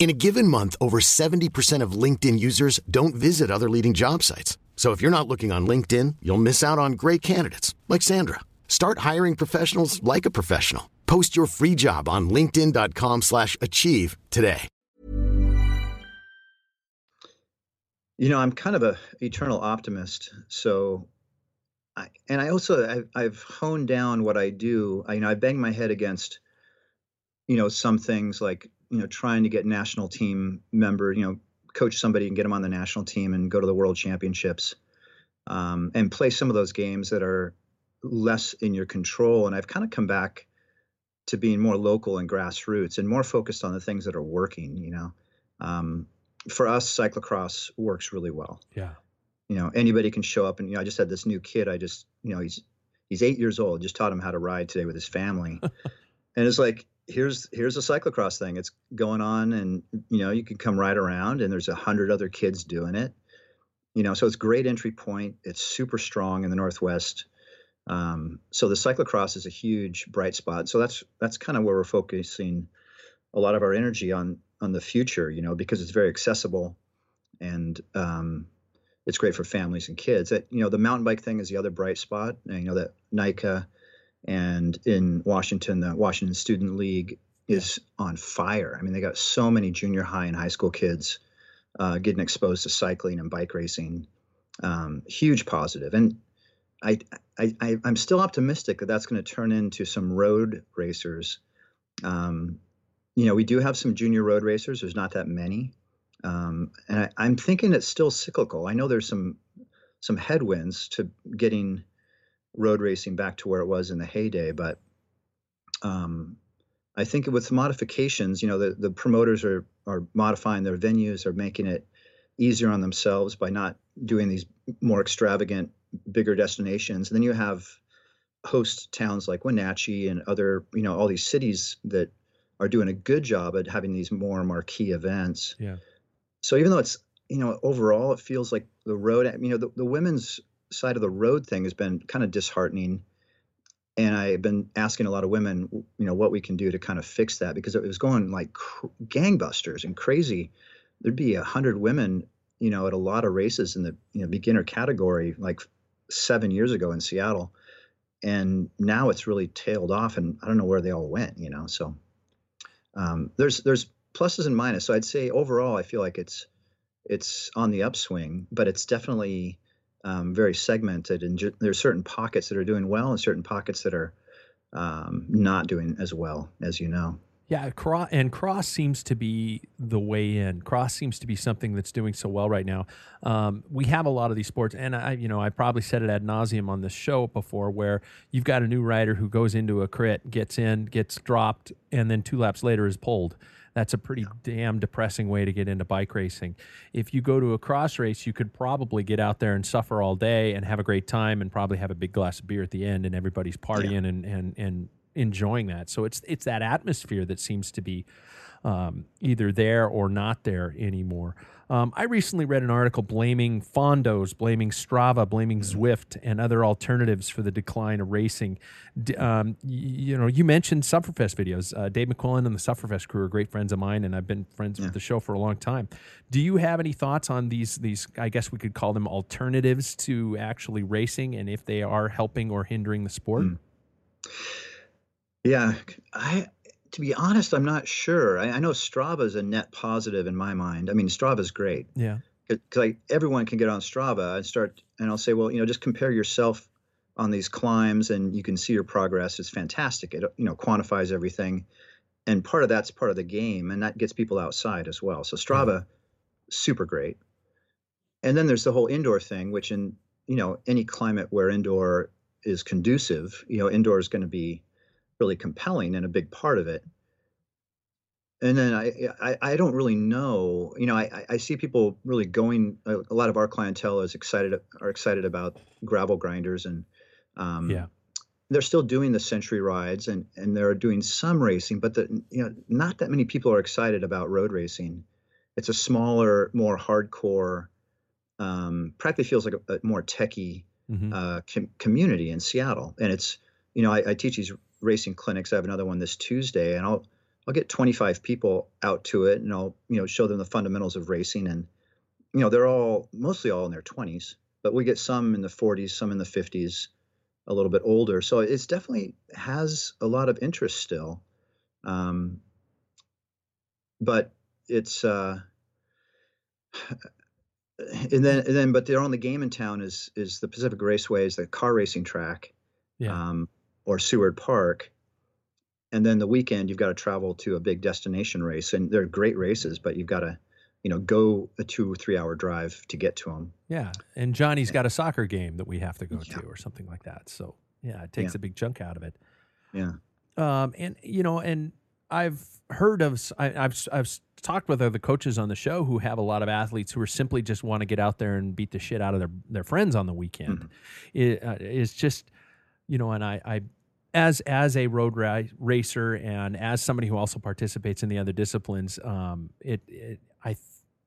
In a given month, over 70% of LinkedIn users don't visit other leading job sites. So if you're not looking on LinkedIn, you'll miss out on great candidates like Sandra. Start hiring professionals like a professional. Post your free job on linkedin.com slash achieve today. You know, I'm kind of a eternal optimist. So, I, and I also, I've, I've honed down what I do. I, you know, I bang my head against, you know, some things like, you know, trying to get national team member, you know, coach somebody and get them on the national team and go to the world championships um, and play some of those games that are less in your control. And I've kind of come back to being more local and grassroots and more focused on the things that are working. You know, um, for us, cyclocross works really well. Yeah. You know, anybody can show up, and you know, I just had this new kid. I just, you know, he's he's eight years old. Just taught him how to ride today with his family, [laughs] and it's like here's here's a cyclocross thing. It's going on, and you know, you can come ride around, and there's a hundred other kids doing it. You know, so it's great entry point. It's super strong in the Northwest. Um, so the cyclocross is a huge bright spot. So that's that's kind of where we're focusing a lot of our energy on on the future, you know, because it's very accessible and um, it's great for families and kids. That you know, the mountain bike thing is the other bright spot. And, you know that NICA and in Washington, the Washington Student League is on fire. I mean, they got so many junior high and high school kids uh, getting exposed to cycling and bike racing. Um, huge. And I, I, I am still optimistic that that's going to turn into some road racers. Um, you know, we do have some junior road racers. There's not that many, um, and I, am thinking it's still cyclical. I know there's some some headwinds to getting road racing back to where it was in the heyday, but um, I think with modifications, you know, the, the promoters are are modifying their venues, are making it easier on themselves by not doing these more extravagant bigger destinations. And then you have host towns like Wenatchee and other, you know, all these cities that are doing a good job at having these more marquee events. Yeah. So even though it's, you know, overall it feels like the road, you know, the, the women's side of the road thing has been kind of disheartening. And I've been asking a lot of women, you know, what we can do to kind of fix that because it was going like cr- gangbusters and crazy. There'd be a hundred women, you know, at a lot of races in the you know beginner category, like seven years ago in Seattle, and now it's really tailed off, and I don't know where they all went. You know, so um, there's there's pluses and minuses. So I'd say overall, I feel like it's it's on the upswing, but it's definitely um, very segmented, and ju- there's certain pockets that are doing well, and certain pockets that are um, not doing as well, as you know. Yeah, and cross seems to be the way in. Cross seems to be something that's doing so well right now. Um, we have a lot of these sports, and I, you know, I probably said it ad nauseum on this show before, where you've got a new rider who goes into a crit, gets in, gets dropped, and then two laps later is pulled. That's a pretty damn depressing way to get into bike racing. If you go to a cross race, you could probably get out there and suffer all day and have a great time, and probably have a big glass of beer at the end, and everybody's partying yeah. and and and enjoying that. So it's it's that atmosphere that seems to be um, either there or not there anymore. Um, I recently read an article blaming Fondos, blaming Strava, blaming Zwift, and other alternatives for the decline of racing. D- um, y- you know, you mentioned Sufferfest videos. Uh, Dave McQuillen and the Sufferfest crew are great friends of mine, and I've been friends yeah. with the show for a long time. Do you have any thoughts on these? These, I guess we could call them alternatives to actually racing, and if they are helping or hindering the sport. Mm. Yeah, I to be honest, I'm not sure. I, I know Strava is a net positive in my mind. I mean, Strava is great. Yeah. Because everyone can get on Strava and start, and I'll say, well, you know, just compare yourself on these climbs, and you can see your progress. It's fantastic. It you know quantifies everything, and part of that's part of the game, and that gets people outside as well. So Strava, yeah. super great. And then there's the whole indoor thing, which in you know any climate where indoor is conducive, you know, indoor is going to be really compelling and a big part of it. And then I, I, I don't really know. You know, I, I see people really going. A, a lot of our clientele is excited are excited about gravel grinders and, um, yeah, they're still doing the century rides and and they're doing some racing, but the you know not that many people are excited about road racing. It's a smaller, more hardcore, um, practically feels like a, a more techie mm-hmm. uh, com- community in Seattle. And it's you know I, I teach these racing clinics. I have another one this Tuesday, and I'll I'll get 25 people out to it, and I'll you know show them the fundamentals of racing, and you know they're all mostly all in their 20s, but we get some in the 40s, some in the 50s, a little bit older. So it's definitely has a lot of interest still, um, but it's uh, [sighs] and then and then but their only game in town is is the Pacific Raceway, is the car racing track, yeah. um, or Seward Park and then the weekend you've got to travel to a big destination race and they're great races but you've got to you know go a two or three hour drive to get to them yeah and johnny's got a soccer game that we have to go yeah. to or something like that so yeah it takes yeah. a big chunk out of it yeah um and you know and i've heard of I, have i've talked with other coaches on the show who have a lot of athletes who are simply just want to get out there and beat the shit out of their their friends on the weekend mm-hmm. it, uh, it's just you know and i i as as a road ra- racer and as somebody who also participates in the other disciplines, um, it, it I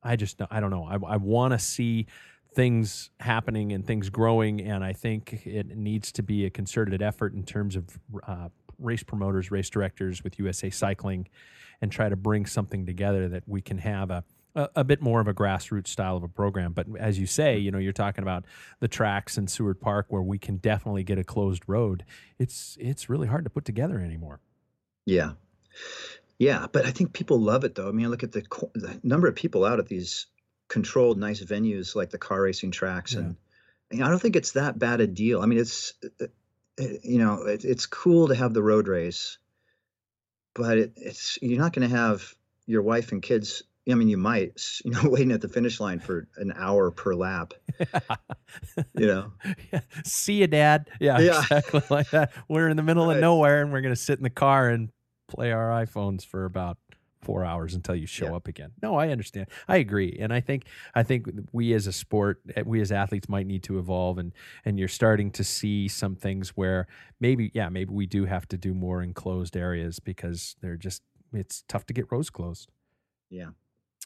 I just I don't know. I, I want to see things happening and things growing, and I think it needs to be a concerted effort in terms of uh, race promoters, race directors with USA Cycling, and try to bring something together that we can have a a, a, bit more of a grassroots style of a program. But as you say, you know, you're talking about the tracks in Seward Park where we can definitely get a closed road. It's it's really hard to put together anymore. Yeah, yeah, but I think people love it though. I mean, look at the, the number of people out at these controlled, nice venues like the car racing tracks, yeah. and, and I don't think it's that bad a deal. I mean, it's uh, uh, you know, it, it's cool to have the road race, but it, it's you're not going to have your wife and kids I mean, you might, [laughs] you know, waiting at the finish line for an hour per lap. [laughs] you know, yeah. [laughs] see you, Dad. Yeah, yeah, exactly like that. We're in the middle right. of nowhere, and we're gonna sit in the car and play our iPhones for about four hours until you show yeah. up again. No, I understand. I agree, and I think I think we as a sport, eh, we as athletes, might need to evolve, and and you're starting to see some things where maybe, yeah, maybe we do have to do more enclosed areas because they're just it's tough to get roads closed. Yeah.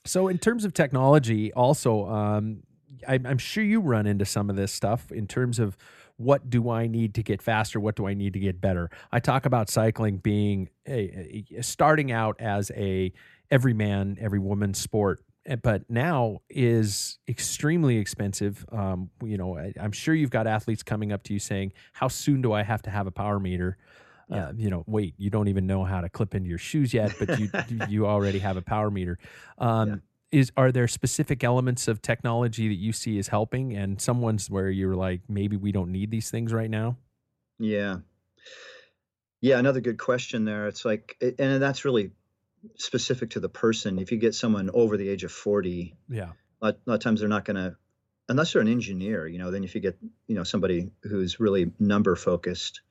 So, in terms of technology, also, um, I, am sure you run into some of this stuff in terms of what do I need to get faster? What do I need to get better? I talk about cycling being a, a starting out as a every man, every woman sport, eh, but now is extremely expensive. Um, you know, I, am sure you've got athletes coming up to you saying, "How soon do I have to have a power meter?" Yeah. Uh, you know, wait, you don't even know how to clip into your shoes yet, but you [laughs] you already have a power meter. Um, yeah. Is are there specific elements of technology that you see as helping, and some ones where you're like, maybe we don't need these things right now? Yeah, yeah. Another good question there. It's like, and that's really specific to the person. If you get someone over the age of forty, yeah, a lot, a lot of times they're not going to unless they're an engineer, you know, then if you get, you know, somebody who's really number focused,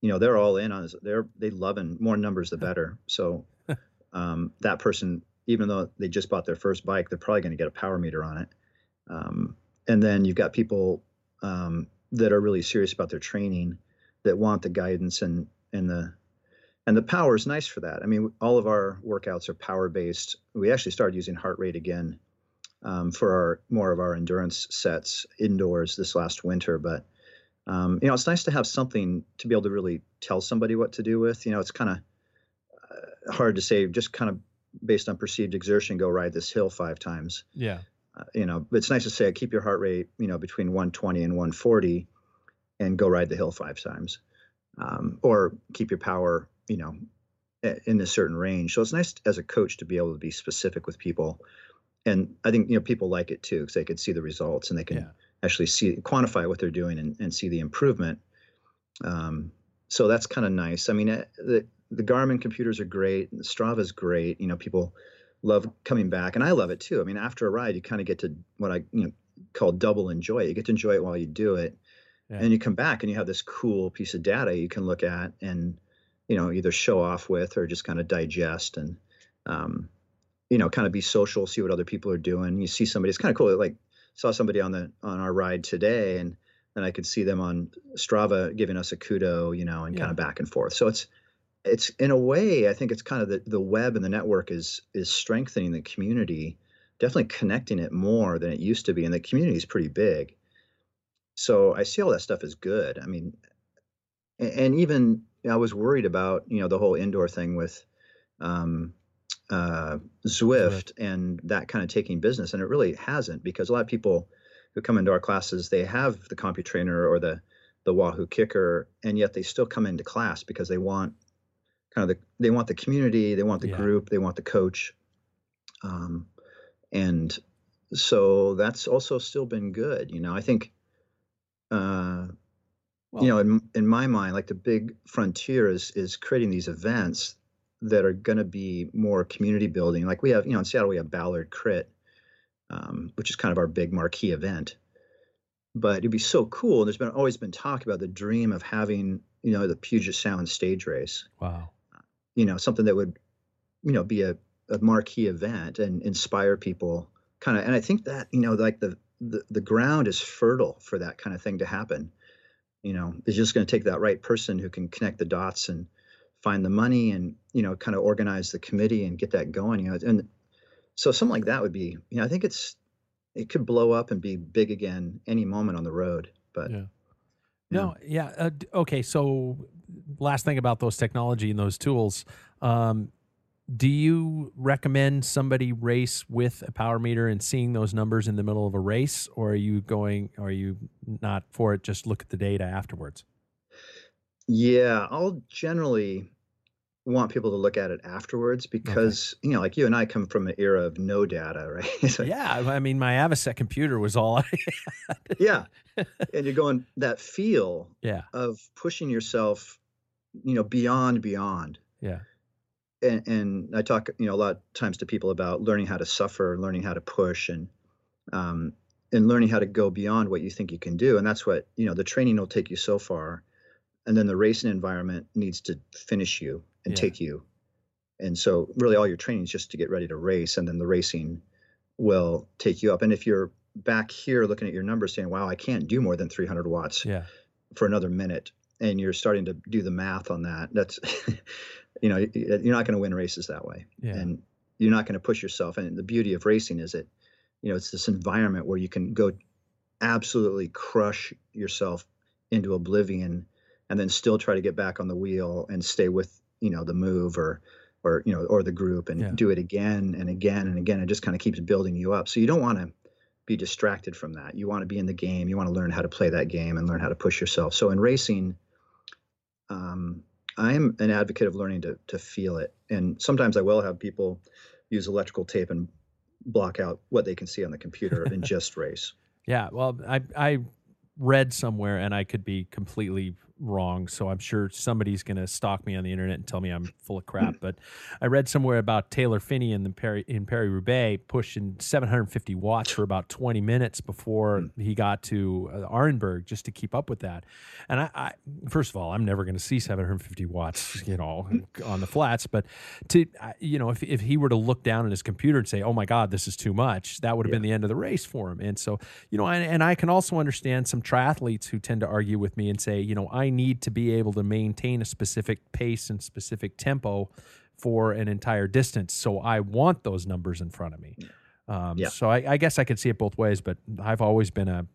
you know they're all in on this they're they loving more numbers the better. So [laughs] um, that person even though they just bought their first bike they're probably going to get a power meter on it. Um, and then you've got people um, that are really serious about their training that want the guidance and and the and the power is nice for that. I mean all of our workouts are power based we actually started using heart rate again um, for our more of our endurance sets indoors this last winter but um, you know, it's nice to have something to be able to really tell somebody what to do with. You know, it's kind of uh, hard to say just kind of based on perceived exertion, go ride this hill five times. Yeah. Uh, you know, it's nice to say keep your heart rate, you know, between 120 and 140 and go ride the hill five times. Um, or keep your power, you know, in a certain range. So it's nice as a coach to be able to be specific with people. And I think, you know, people like it too because they can see the results and they can. Yeah actually see quantify what they're doing and, and see the improvement. Um, so that's kind of nice. I mean, uh, the the Garmin computers are great. Strava is great. You know, people love coming back, and I love it too. I mean, after a ride, you kind of get to what I you know call double enjoy. You get to enjoy it while you do it, yeah. and you come back and you have this cool piece of data you can look at and you know either show off with or just kind of digest and um, you know kind of be social, see what other people are doing. You see somebody. It's kind of cool. Like saw somebody on the on our ride today, and and I could see them on Strava giving us a kudo, you know, and yeah. kind of back and forth. So it's it's in a way, I think it's kind of the, the web and the network is is strengthening the community, definitely connecting it more than it used to be. And the community is pretty big. So I see all that stuff as good. I mean, and, and even I was worried about, you know, the whole indoor thing with um, uh, Zwift and that kind of taking business. And it really hasn't because a lot of people who come into our classes, they have the CompuTrainer or the the Wahoo KICKR, and yet they still come into class because they want kind of the they want the community, they want the yeah. group, they want the coach, um, and so that's also still been good. You know, I think, uh, well, you know, in in my mind, like the big frontier is is creating these events that are going to be more community building. Like we have, you know, in Seattle we have Ballard Crit, um, which is kind of our big marquee event. But it'd be so cool. And there's been always been talk about the dream of having, you know, the Puget Sound stage race. Wow you know, something that would, you know, be a, a marquee event and inspire people kind of. And I think that, you know, like the, the, the ground is fertile for that kind of thing to happen. You know, it's just going to take that right person who can connect the dots and find the money and, you know, kind of organize the committee and get that going, you know, and so something like that would be, you know, I think it's, it could blow up and be big again any moment on the road, but yeah. No, yeah. Uh, okay. So, last thing about those technology and those tools. Um, do you recommend somebody race with a power meter and seeing those numbers in the middle of a race, or are you going? Are you not for it? Just look at the data afterwards. Yeah, I'll generally want people to look at it afterwards because okay. you know like you and i come from an era of no data [laughs] right yeah i mean my Avocet computer was all i had. yeah and you're going that feel yeah. of pushing yourself you know beyond beyond yeah and, and i talk you know a lot of times to people about learning how to suffer learning how to push and um and learning how to go beyond what you think you can do and that's what you know the training will take you so far and then the racing environment needs to finish you and yeah. take you. And so really all your training is just to get ready to race and then the racing will take you up. And if you're back here looking at your numbers saying, wow, I can't do more than 300 watts yeah. for another minute. And you're starting to do the math on that. That's, [laughs] you know, you're not going to win races that way. Yeah. And you're not going to push yourself. And the beauty of racing is that, you know, it's this environment where you can go absolutely crush yourself into oblivion and then still try to get back on the wheel and stay with you know the move or or you know or the group and yeah. do it again and again and again. It just kind of keeps building you up. So you don't want to be distracted from that. You want to be in the game. You want to learn how to play that game and learn how to push yourself. So in racing um, i'm an advocate of learning to to feel it. And sometimes i will have people use electrical tape and block out what they can see on the computer and [laughs] just race. Yeah. Well i i read somewhere and i could be completely wrong. So I'm sure somebody's going to stalk me on the internet and tell me I'm [clears throat] full of crap. But I read somewhere about Taylor Phinney in the Paris, in Paris Roubaix pushing 750 watts for about 20 minutes before hmm. he got to uh, Arenberg just to keep up with that. And I, I first of all, I'm never going to see 750 watts, you know, on the flats. But to you know, if if he were to look down at his computer and say, "Oh my God, this is too much," that would have yeah. been the end of the race for him. And so, you know, and, and I can also understand some triathletes who tend to argue with me and say, you know, I I need to be able to maintain a specific pace and specific tempo for an entire distance. So I want those numbers in front of me. Um, yeah. So I, I, guess I could see it both ways, but I've always been a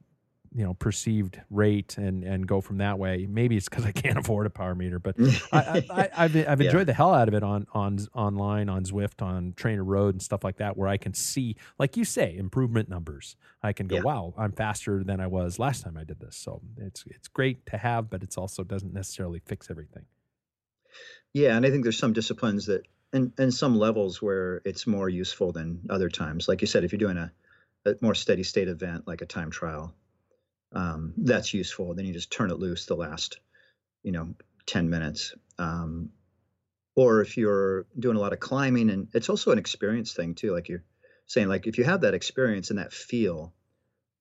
you know perceived rate and and go from that way. Maybe it's because I can't [laughs] afford a power meter, but [laughs] I, I, have I've enjoyed yeah. the hell out of it on on online on Zwift on Trainer Road and stuff like that, where I can see, like you say, improvement numbers. I can go, yeah. wow, I'm faster than I was last time I did this. So it's it's great to have, but it's also doesn't necessarily fix everything. Yeah, and I think there's some disciplines that and and some levels where it's more useful than other times. Like you said, if you're doing a, a more steady state event like a time trial, um, that's useful. Then you just turn it loose the last, you know, 10 minutes. Um, or if you're doing a lot of climbing, and it's also an experience thing too. Like you're saying, like if you have that experience and that feel,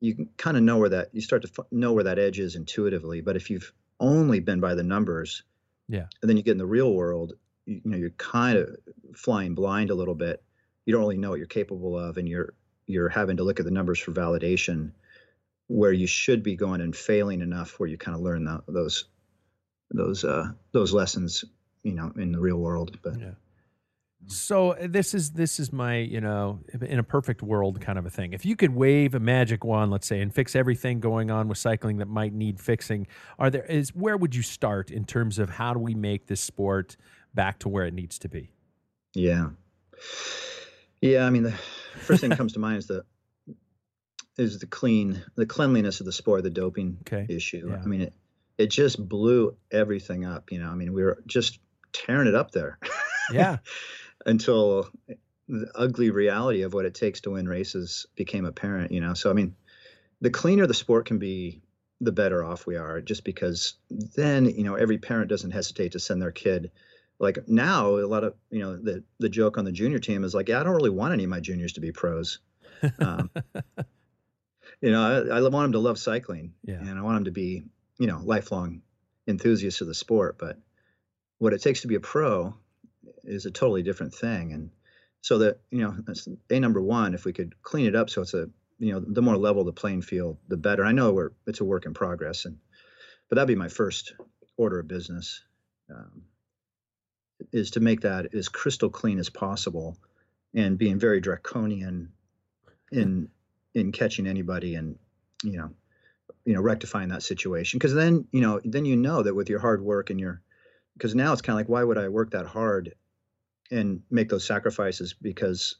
you can kind of know where that you start to f- know where that edge is intuitively. But if you've only been by the numbers, yeah, and then you get in the real world, you, you know, you're kind of flying blind a little bit. You don't really know what you're capable of, and you're you're having to look at the numbers for validation where you should be going and failing enough where you kind of learn the, those those uh, those lessons, you know, in the real world. But yeah. So uh, this is this is my you know in a perfect world kind of a thing. If you could wave a magic wand, let's say, and fix everything going on with cycling that might need fixing, are there is where would you start in terms of how do we make this sport back to where it needs to be? Yeah, yeah. I mean, the first thing that comes to mind is the is the clean the cleanliness of the sport, the doping okay. issue. Yeah. I mean, it it just blew everything up. You know, I mean, we were just tearing it up there. [laughs] Yeah. until the ugly reality of what it takes to win races became apparent, you know. So I mean, the cleaner the sport can be, the better off we are just because then, you know, every parent doesn't hesitate to send their kid like now a lot of, you know, the the joke on the junior team is like, yeah, I don't really want any of my juniors to be pros. [laughs] Um, you know, I, I want them to love cycling Yeah. and I want them to be, you know, lifelong enthusiasts of the sport, but what it takes to be a pro is a totally different thing. And so that, you know, that's a number one, if we could clean it up so it's a, you know, the more level the playing field, the better. I know we're, it's a work in progress and, but that'd be my first order of business um, is to make that as crystal clean as possible and being very draconian in, in catching anybody and, you know, you know, rectifying that situation. Cause then, you know, then you know that with your hard work and your, because now it's kind of like, why would I work that hard and make those sacrifices? Because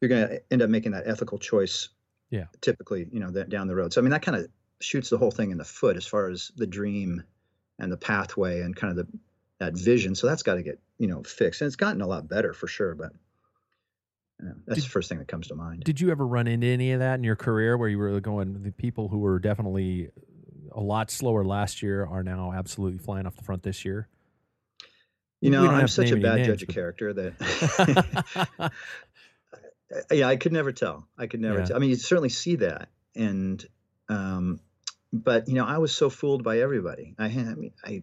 you're going to end up making that ethical choice. Yeah. Typically, you know, that down the road. So I mean, that kind of shoots the whole thing in the foot as far as the dream and the pathway and kind of the that vision. So that's got to get you know fixed, and it's gotten a lot better for sure. But yeah, that's Did- the first thing that comes to mind. Did you ever run into any of that in your career where you were going, the people who were definitely a lot slower last year are now absolutely flying off the front this year? you know, I'm such a bad names, judge of character that. [laughs] [laughs] yeah, I could never tell. I could never Yeah. tell. I mean, you certainly see that, and um, but you know, I was so fooled by everybody. I, had- I mean, I,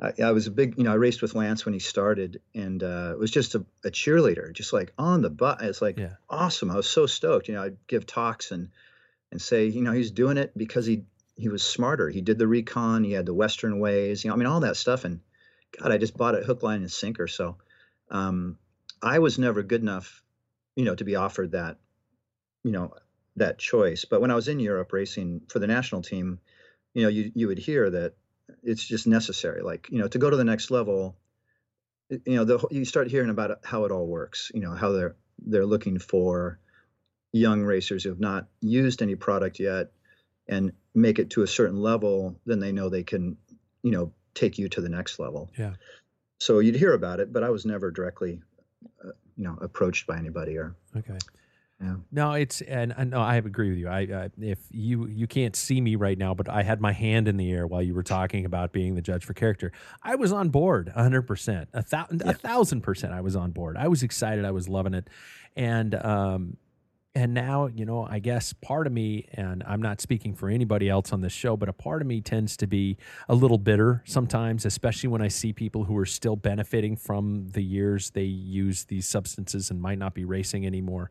I, I was a big, you know, I raced with Lance when he started, and uh, it was just a, a cheerleader, just like on the butt. It's like Yeah. awesome. I was so stoked. You know, I'd give talks and and say, you know, he's doing it because he he was smarter. He did the recon. He had the Western ways. You know, I mean, all that stuff. And God, I just bought it hook, line, and sinker. So um, I was never good enough, you know, to be offered that, you know, that choice. But when I was in Europe racing for the national team, you know, you you would hear that it's just necessary. Like, you know, to go to the next level, you know, the, you start hearing about how it all works. You know, how they're they're looking for young racers who have not used any product yet and make it to a certain level, then they know they can, you know, take you to the next level. Yeah. So you'd hear about it, but I was never directly, uh, you know, approached by anybody or. Okay. Yeah. No, it's and, and no, I agree with you. I, I if you you can't see me right now, but I had my hand in the air while you were talking about being the judge for character. I was on board, hundred percent, a thousand, a thousand percent. I was on board. I was excited. I was loving it, and um, and now you know, I guess part of me, and I'm not speaking for anybody else on this show, but a part of me tends to be a little bitter sometimes, especially when I see people who are still benefiting from the years they use these substances and might not be racing anymore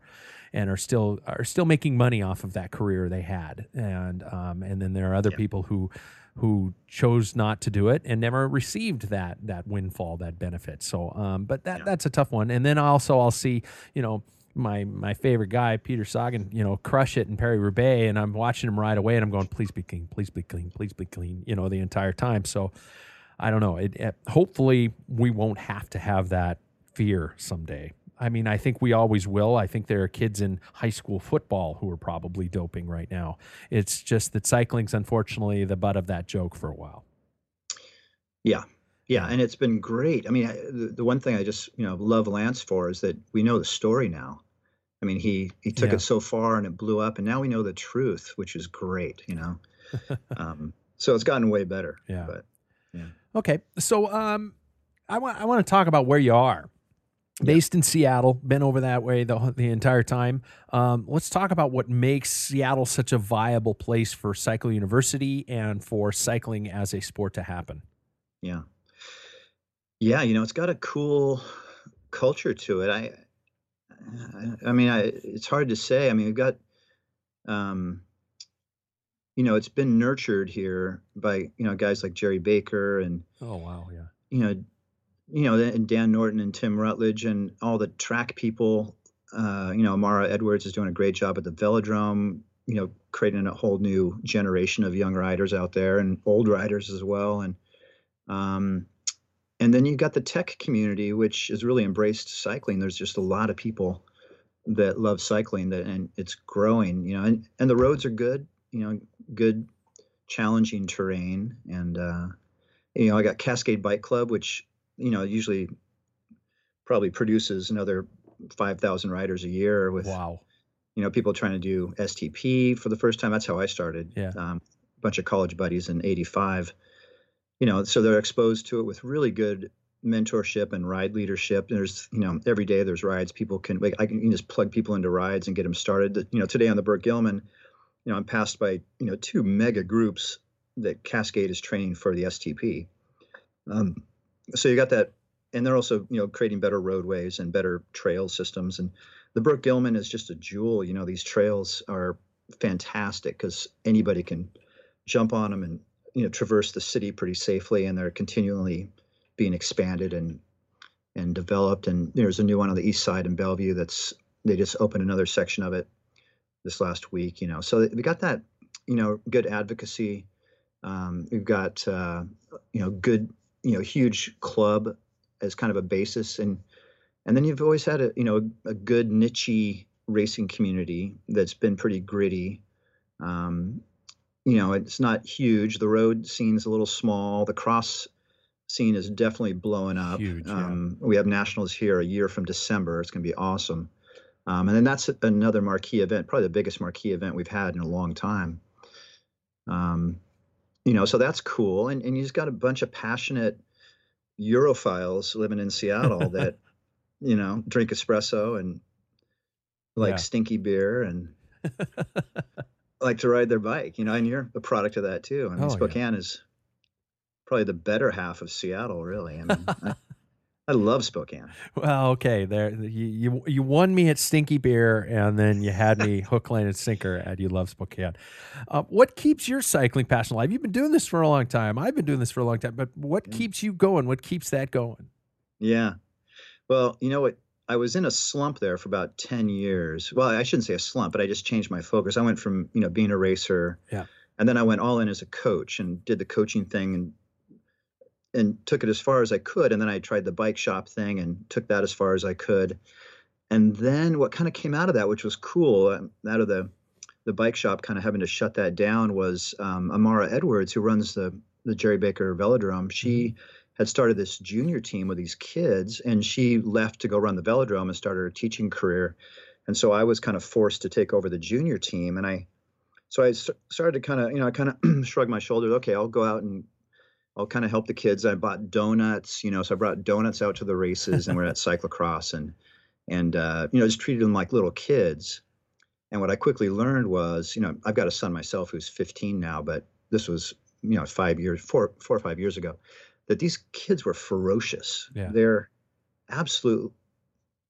and are still are still making money off of that career they had. And um, and then there are other people who who chose not to do it and never received that that windfall that benefit. So um, but that that's a tough one. And then also I'll see you know my my favorite guy Peter Sagan you know crush it in Paris Roubaix and I'm watching him right away and I'm going please be clean please be clean please be clean you know the entire time so I don't know it, it hopefully we won't have to have that fear someday I mean, I think we always will. I think there are kids in high school football who are probably doping right now. It's just that cycling's unfortunately the butt of that joke for a while. Yeah. Yeah, and it's been great. I mean, I, the, the one thing I just you know love Lance for is that we know the story now. I mean, he he took Yeah. it so far and it blew up, and now we know the truth, which is great. You know, [laughs] um, so it's gotten way better. Yeah. But Okay, so um, I want I want to talk about where you are. Based in Seattle, been over that way the the entire time. Um, let's talk about what makes Seattle such a viable place for Cycle University and for cycling as a sport to happen. yeah, yeah, you know, it's got a cool culture to it. I, I, I mean, I, it's hard to say. I mean, we've got, um, you know, it's been nurtured here by you know guys like Jerry Baker and oh wow, yeah, you know, you know, and Dan Norton and Tim Rutledge and all the track people. Uh, you know, Amara Edwards is doing a great job at the velodrome. You know, creating a whole new generation of young riders out there and old riders as well. And um, and then you've got the tech community, which has really embraced cycling. There's just a lot of people that love cycling that and it's growing you know and, and the roads are good you know good challenging terrain. And uh, you know i got cascade bike club which you know usually probably produces another 5000 riders a year with wow. you know people trying to do STP for the first time. That's how i started. Yeah. Um, a bunch of college buddies in 85 you know so they're exposed to it with really good mentorship and ride leadership. There's, you know, every day there's rides. People can, like, I can just plug people into rides and get them started. You know, today on the Burke Gilman, you know, I'm passed by, you know, two mega groups that Cascade is training for the STP. Um, so you got that, and they're also, you know, creating better roadways and better trail systems. And the Burke Gilman is just a jewel. You know, these trails are fantastic because anybody can jump on them and, you know, traverse the city pretty safely, and they're continually being expanded and and developed. And there's a new one on the east side in Bellevue that's they just opened another section of it this last week. You know, so we got that you know good advocacy. Um, we've got uh, you know good you know huge club as kind of a basis and and then you've always had a you know a good niche racing community that's been pretty gritty um, you know it's not huge the road scene's a little small the cross scene is definitely blowing up. Huge, yeah. um, we have nationals here a year from December. It's going to be awesome. Um, and then that's another marquee event, probably the biggest marquee event we've had in a long time. Um, you know, so that's cool. And, and you've got a bunch of passionate Europhiles living in Seattle [laughs] that, you know, drink espresso and like Yeah. stinky beer and [laughs] like to ride their bike, you know, and you're a product of that too. I mean, Oh, yeah. Spokane is probably the better half of Seattle, really. I mean, I, [laughs] I love Spokane. Well, okay, there you, you you won me at Stinky Beer, and then you had me [laughs] hook, line, and sinker at You Love Spokane. Uh, what keeps your cycling passion alive? You've been doing this for a long time. I've been doing this for a long time, but what keeps you going? What keeps that going? Yeah. Well, you know what? I was in a slump there for about 10 years. Well, I shouldn't say a slump, but I just changed my focus. I went from, you know, being a racer. Yeah. And then I went all in as a coach and did the coaching thing and and took it as far as I could. And then I tried the bike shop thing and took that as far as I could. And then what kind of came out of that, which was cool, um, out of the the bike shop kind of having to shut that down was um, Amara Edwards, who runs the the Jerry Baker Velodrome. She had started this junior team with these kids, and she left to go run the velodrome and started her teaching career. And so I was kind of forced to take over the junior team, and I, so I started to kind of, you know, I kind of [clears throat] shrugged my shoulders. Okay, I'll go out and I'll kind of help the kids. I bought donuts, you know, so I brought donuts out to the races, and we're at [laughs] cyclocross, and and uh, you know, just treated them like little kids. And what I quickly learned was, you know, I've got a son myself who's 15 now, but this was, you know, five years, four, four or five years ago, that these kids were ferocious. Yeah. They're absolute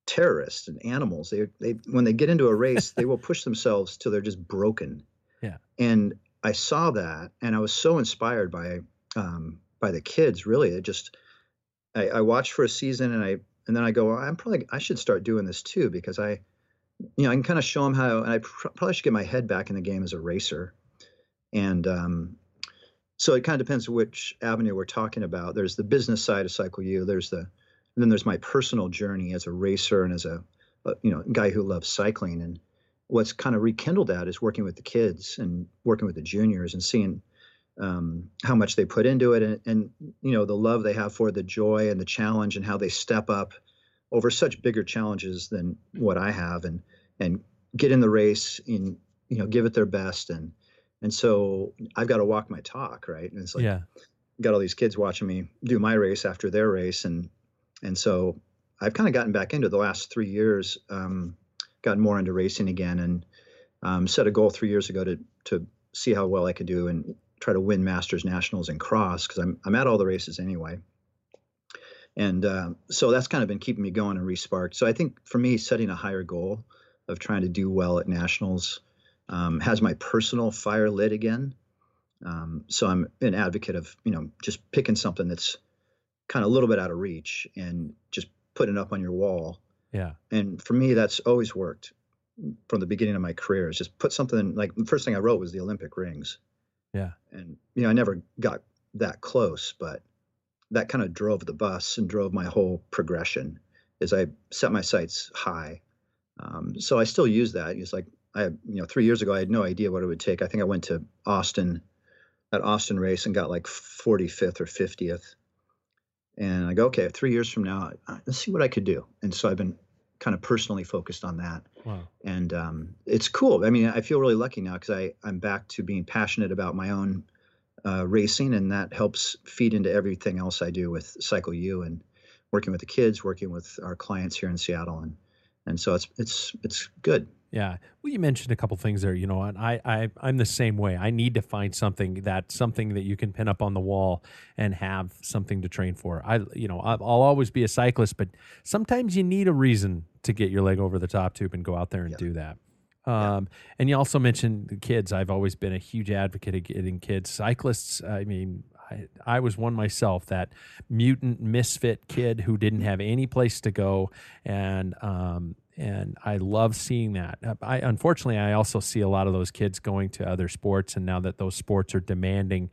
terrorists and animals. They, they, when they get into a race, they will push themselves till they're just broken. Yeah. And I saw that, and I was so inspired by, um, by the kids. Really, it just, I, I watched for a season, and I, and then I go, I'm probably, I should start doing this too because I, you know, I can kind of show them how, and I pr- probably should get my head back in the game as a racer. And um, so it kind of depends which avenue we're talking about. There's the business side of Cycle U. There's the, then there's my personal journey as a racer and as a, a you know, guy who loves cycling. And what's kind of rekindled that is working with the kids and working with the juniors and seeing um, how much they put into it and, and you know the love they have for the joy and the challenge and how they step up over such bigger challenges than what I have and and get in the race and you know give it their best and and so I've got to walk my talk right and it's like yeah, got all these kids watching me do my race after their race and and so I've kind of gotten back into the last three years um, gotten more into racing again and um, set a goal three years ago to to see how well I could do and try to win Masters Nationals and cross because I'm I'm at all the races anyway. And uh, so that's kind of been keeping me going and resparked. So I think for me, setting a higher goal of trying to do well at nationals um, has my personal fire lit again. Um, so I'm an advocate of you know just picking something that's kind of a little bit out of reach and just putting it up on your wall. Yeah. And for me, that's always worked from the beginning of my career. Is just put something like the first thing I wrote was the Olympic rings. Yeah. And you know I never got that close, but that kind of drove the bus and drove my whole progression. Is I set my sights high. Um, so I still use that. It's like I, you know, three years ago I had no idea what it would take. I think I went to Austin, that Austin race, and got like 45th or 50th. And I go, okay, three years from now, let's see what I could do. And so I've been kind of personally focused on that. Wow. And um, it's cool. I mean, I feel really lucky now because I I'm back to being passionate about my own uh, racing, and that helps feed into everything else I do with Cycle U and working with the kids, working with our clients here in Seattle, and and so it's it's it's good. Yeah. Well, you mentioned a couple things there. You know, and I, I, I'm the same way. I need to find something that something that you can pin up on the wall and have something to train for. I, you know, I'll always be a cyclist, but sometimes you need a reason to get your leg over the top tube and go out there and Yeah. do that. Um, And you also mentioned the kids. I've always been a huge advocate of getting kids. Cyclists, I mean, I, I was one myself, that mutant misfit kid who didn't have any place to go. And, um, and I love seeing that. Uh, I unfortunately I also see a lot of those kids going to other sports, and now that those sports are demanding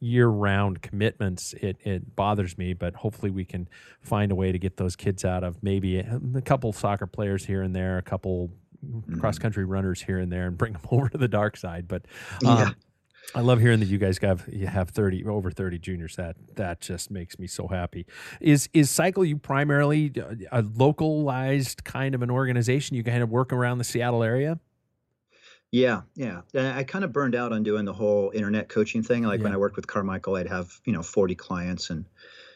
year-round commitments, it it bothers me. But hopefully we can find a way to get those kids out of maybe a, a couple soccer players here and there, a couple cross-country runners here and there, and bring [laughs] them over to the dark side. But um, Yeah. I love hearing that you guys have you have thirty over thirty juniors. That that just makes me so happy. Is is Cycle U primarily a localized kind of an organization? You kind of work around the Seattle area. Yeah, yeah. And I kind of burned out on doing the whole internet coaching thing. Like when I worked with Carmichael, I'd have, you know, 40 clients and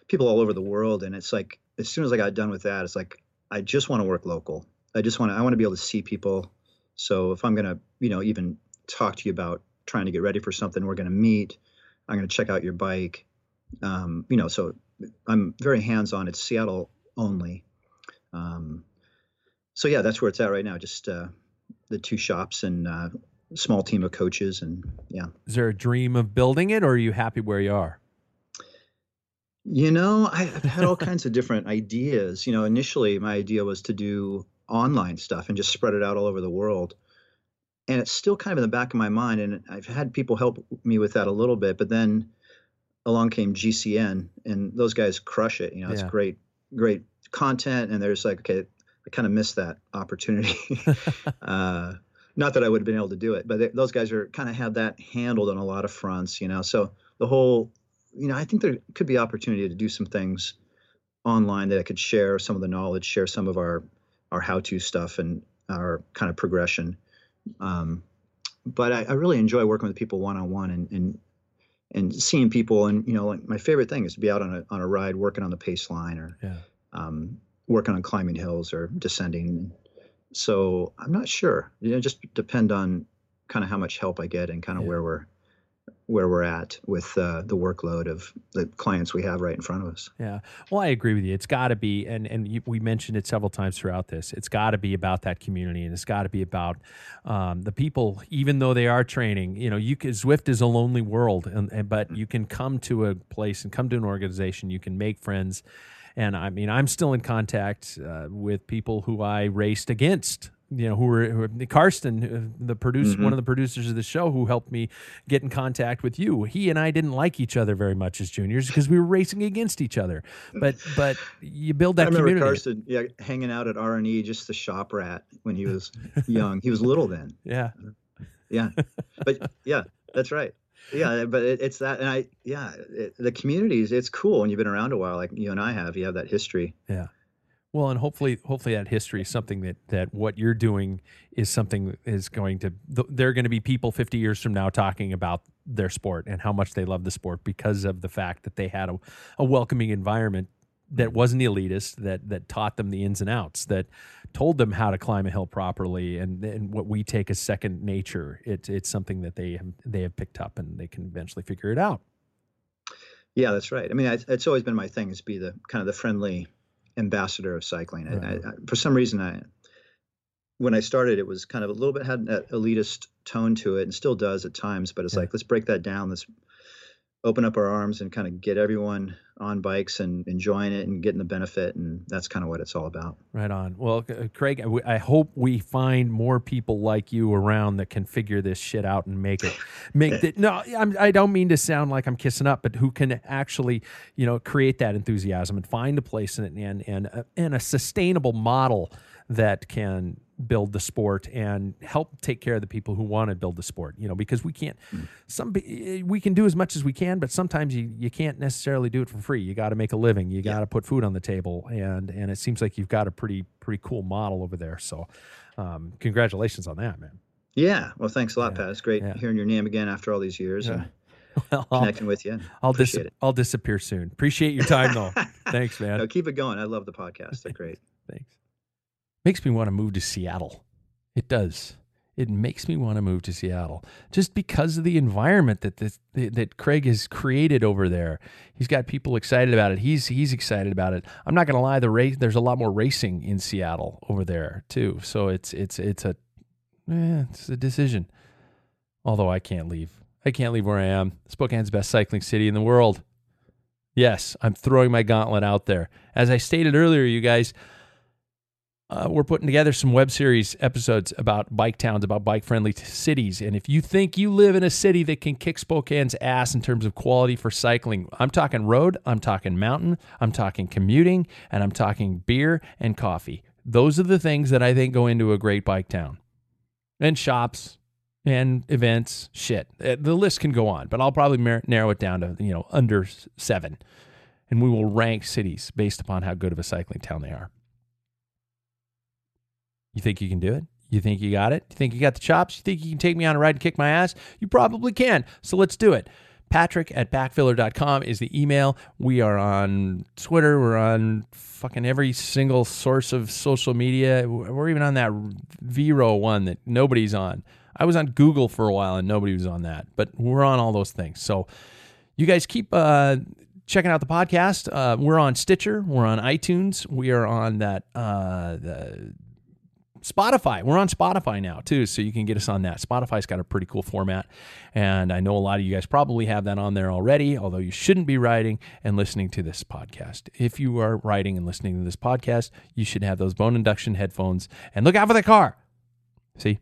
people all over the world. And it's like, as soon as I got done with that, it's like, I just want to work local. I just want to, I want to be able to see people. So if I'm going to, you know, even talk to you about trying to get ready for something, we're going to meet, I'm going to check out your bike. Um, you know, so I'm very hands on. It's Seattle only. Um, so yeah, that's where it's at right now. Just, uh, the two shops and uh, small team of coaches and yeah Is there a dream of building it, or are you happy where you are? you know I, i've had all kinds of different ideas you know initially my idea was to do online stuff and just spread it out all over the world and it's still kind of in the back of my mind and i've had people help me with that a little bit but then along came GCN and those guys crush it you know it's great great content and they're just like okay i kind of missed that opportunity [laughs] [laughs] uh, not that I would have been able to do it, but they, those guys are kind of have that handled on a lot of fronts, you know. So the whole, you know, I think there could be opportunity to do some things online that I could share some of the knowledge, share some of our our how-to stuff and our kind of progression. Um, but I, I really enjoy working with people one-on-one and and and seeing people. And you know, like my favorite thing is to be out on a on a ride, working on the pace line or Yeah. um, working on climbing hills or descending. So I'm not sure. You know, just depend on kind of how much help I get and kind of Yeah. where we're where we're at with uh, the workload of the clients we have right in front of us. Yeah. Well, I agree with you. It's got to be, and and you, we mentioned it several times throughout this. It's got to be about that community, and it's got to be about um, the people. Even though they are training, you know, you can, Zwift is a lonely world, and, and but you can come to a place and come to an organization. You can make friends, and I mean, I'm still in contact uh, with people who I raced against. You know, who were, who Karsten, uh, the producer, one of the producers of the show, who helped me get in contact with you. He and I didn't like each other very much as juniors because we were racing against each other. But but you build I that remember community. Carson, yeah, hanging out at R and E, just the shop rat when he [laughs] was young. He was little then. Yeah, Yeah, but yeah, that's right. Yeah, but it, it's that, and I, yeah, it, the communities. It's cool when you've been around a while, like you and I have. You have that history. yeah. Well, and hopefully, hopefully that history is something that that what you're doing is something that is going to. th- There are going to be people 50 years from now talking about their sport and how much they love the sport because of the fact that they had a, a welcoming environment that mm. wasn't elitist, that that taught them the ins and outs, that told them how to climb a hill properly, and and what we take as second nature. It's it's something that they have they have picked up and they can eventually figure it out. Yeah, that's right. I mean, it's, it's always been my thing is be the kind of the friendly ambassador of cycling. I, I, I, for some reason, I when I started, it was kind of a little bit had an elitist tone to it, and still does at times. But it's yeah. like let's break that down. Let's open up our arms and kind of get everyone on bikes and enjoying it and getting the benefit and that's kind of what it's all about. Right on. Well uh, craig i hope we find more people like you around that can figure this shit out and make it make it no I'm, i don't mean to sound like i'm kissing up but who can actually you know create that enthusiasm and find a place in it and and, uh, and a sustainable model that can build the sport and help take care of the people who want to build the sport you know because we can't mm. some we can do as much as we can but sometimes you, you can't necessarily do it for free. You got to make a living. You got to yeah. put food on the table and and it seems like you've got a pretty pretty cool model over there. So um, congratulations on that man. Yeah. Well thanks a lot yeah. pat. It's great yeah. hearing your name again after all these years and [laughs] well, connecting with you. [laughs] I'll, dis- I'll disappear soon. Appreciate your time though. [laughs] Thanks man. No, keep it going. I love the podcast. They're great. Thanks makes me want to move to Seattle. It does. It makes me want to move to Seattle just because of the environment that this, that Craig has created over there. He's got people excited about it. He's he's excited about it. I'm not going to lie. The race there's a lot more racing in Seattle over there too. So it's it's it's a eh, it's a decision. Although I can't leave. I can't leave where I am. Spokane's best cycling city in the world. Yes, I'm throwing my gauntlet out there. As I stated earlier, you guys, uh, we're putting together some web series episodes about bike towns, about bike friendly cities. And if you think you live in a city that can kick Spokane's ass in terms of quality for cycling, I'm talking road, I'm talking mountain, I'm talking commuting, and I'm talking beer and coffee. Those are the things that I think go into a great bike town. And shops and events, shit. Uh, the list can go on, but I'll probably narrow it down to, you know, under seven. And we will rank cities based upon how good of a cycling town they are. You think you can do it? You think you got it? You think you got the chops? You think you can take me on a ride and kick my ass? You probably can. So let's do it. Patrick at packfiller.com is the email. We are on Twitter. We're on fucking every single source of social media. We're even on that Vero one that nobody's on. I was on Google for a while and nobody was on that, but we're on all those things. So you guys keep uh, checking out the podcast. Uh, we're on Stitcher. We're on iTunes. We are on that uh, the Spotify. We're on Spotify now too, so you can get us on that. Spotify's got a pretty cool format, and I know a lot of you guys probably have that on there already, although you shouldn't be writing and listening to this podcast. If you are writing and listening to this podcast, you should have those bone induction headphones and look out for the car. See,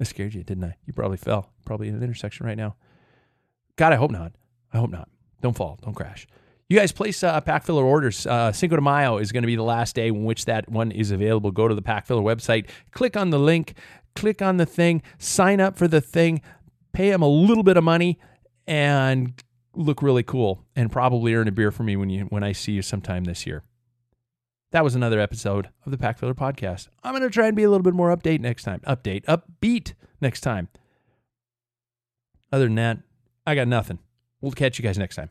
I scared you, didn't I? You probably fell, probably in an intersection right now. God, I hope not. I hope not. Don't fall, don't crash. You guys place uh, pack filler orders. Uh, Cinco de Mayo is going to be the last day in which that one is available. Go to the pack filler website, click on the link, click on the thing, sign up for the thing, pay them a little bit of money, and look really cool. And probably earn a beer for me when you when I see you sometime this year. That was another episode of the Pack Filler Podcast. I'm going to try and be a little bit more update next time. Update, upbeat next time. Other than that, I got nothing. We'll catch you guys next time.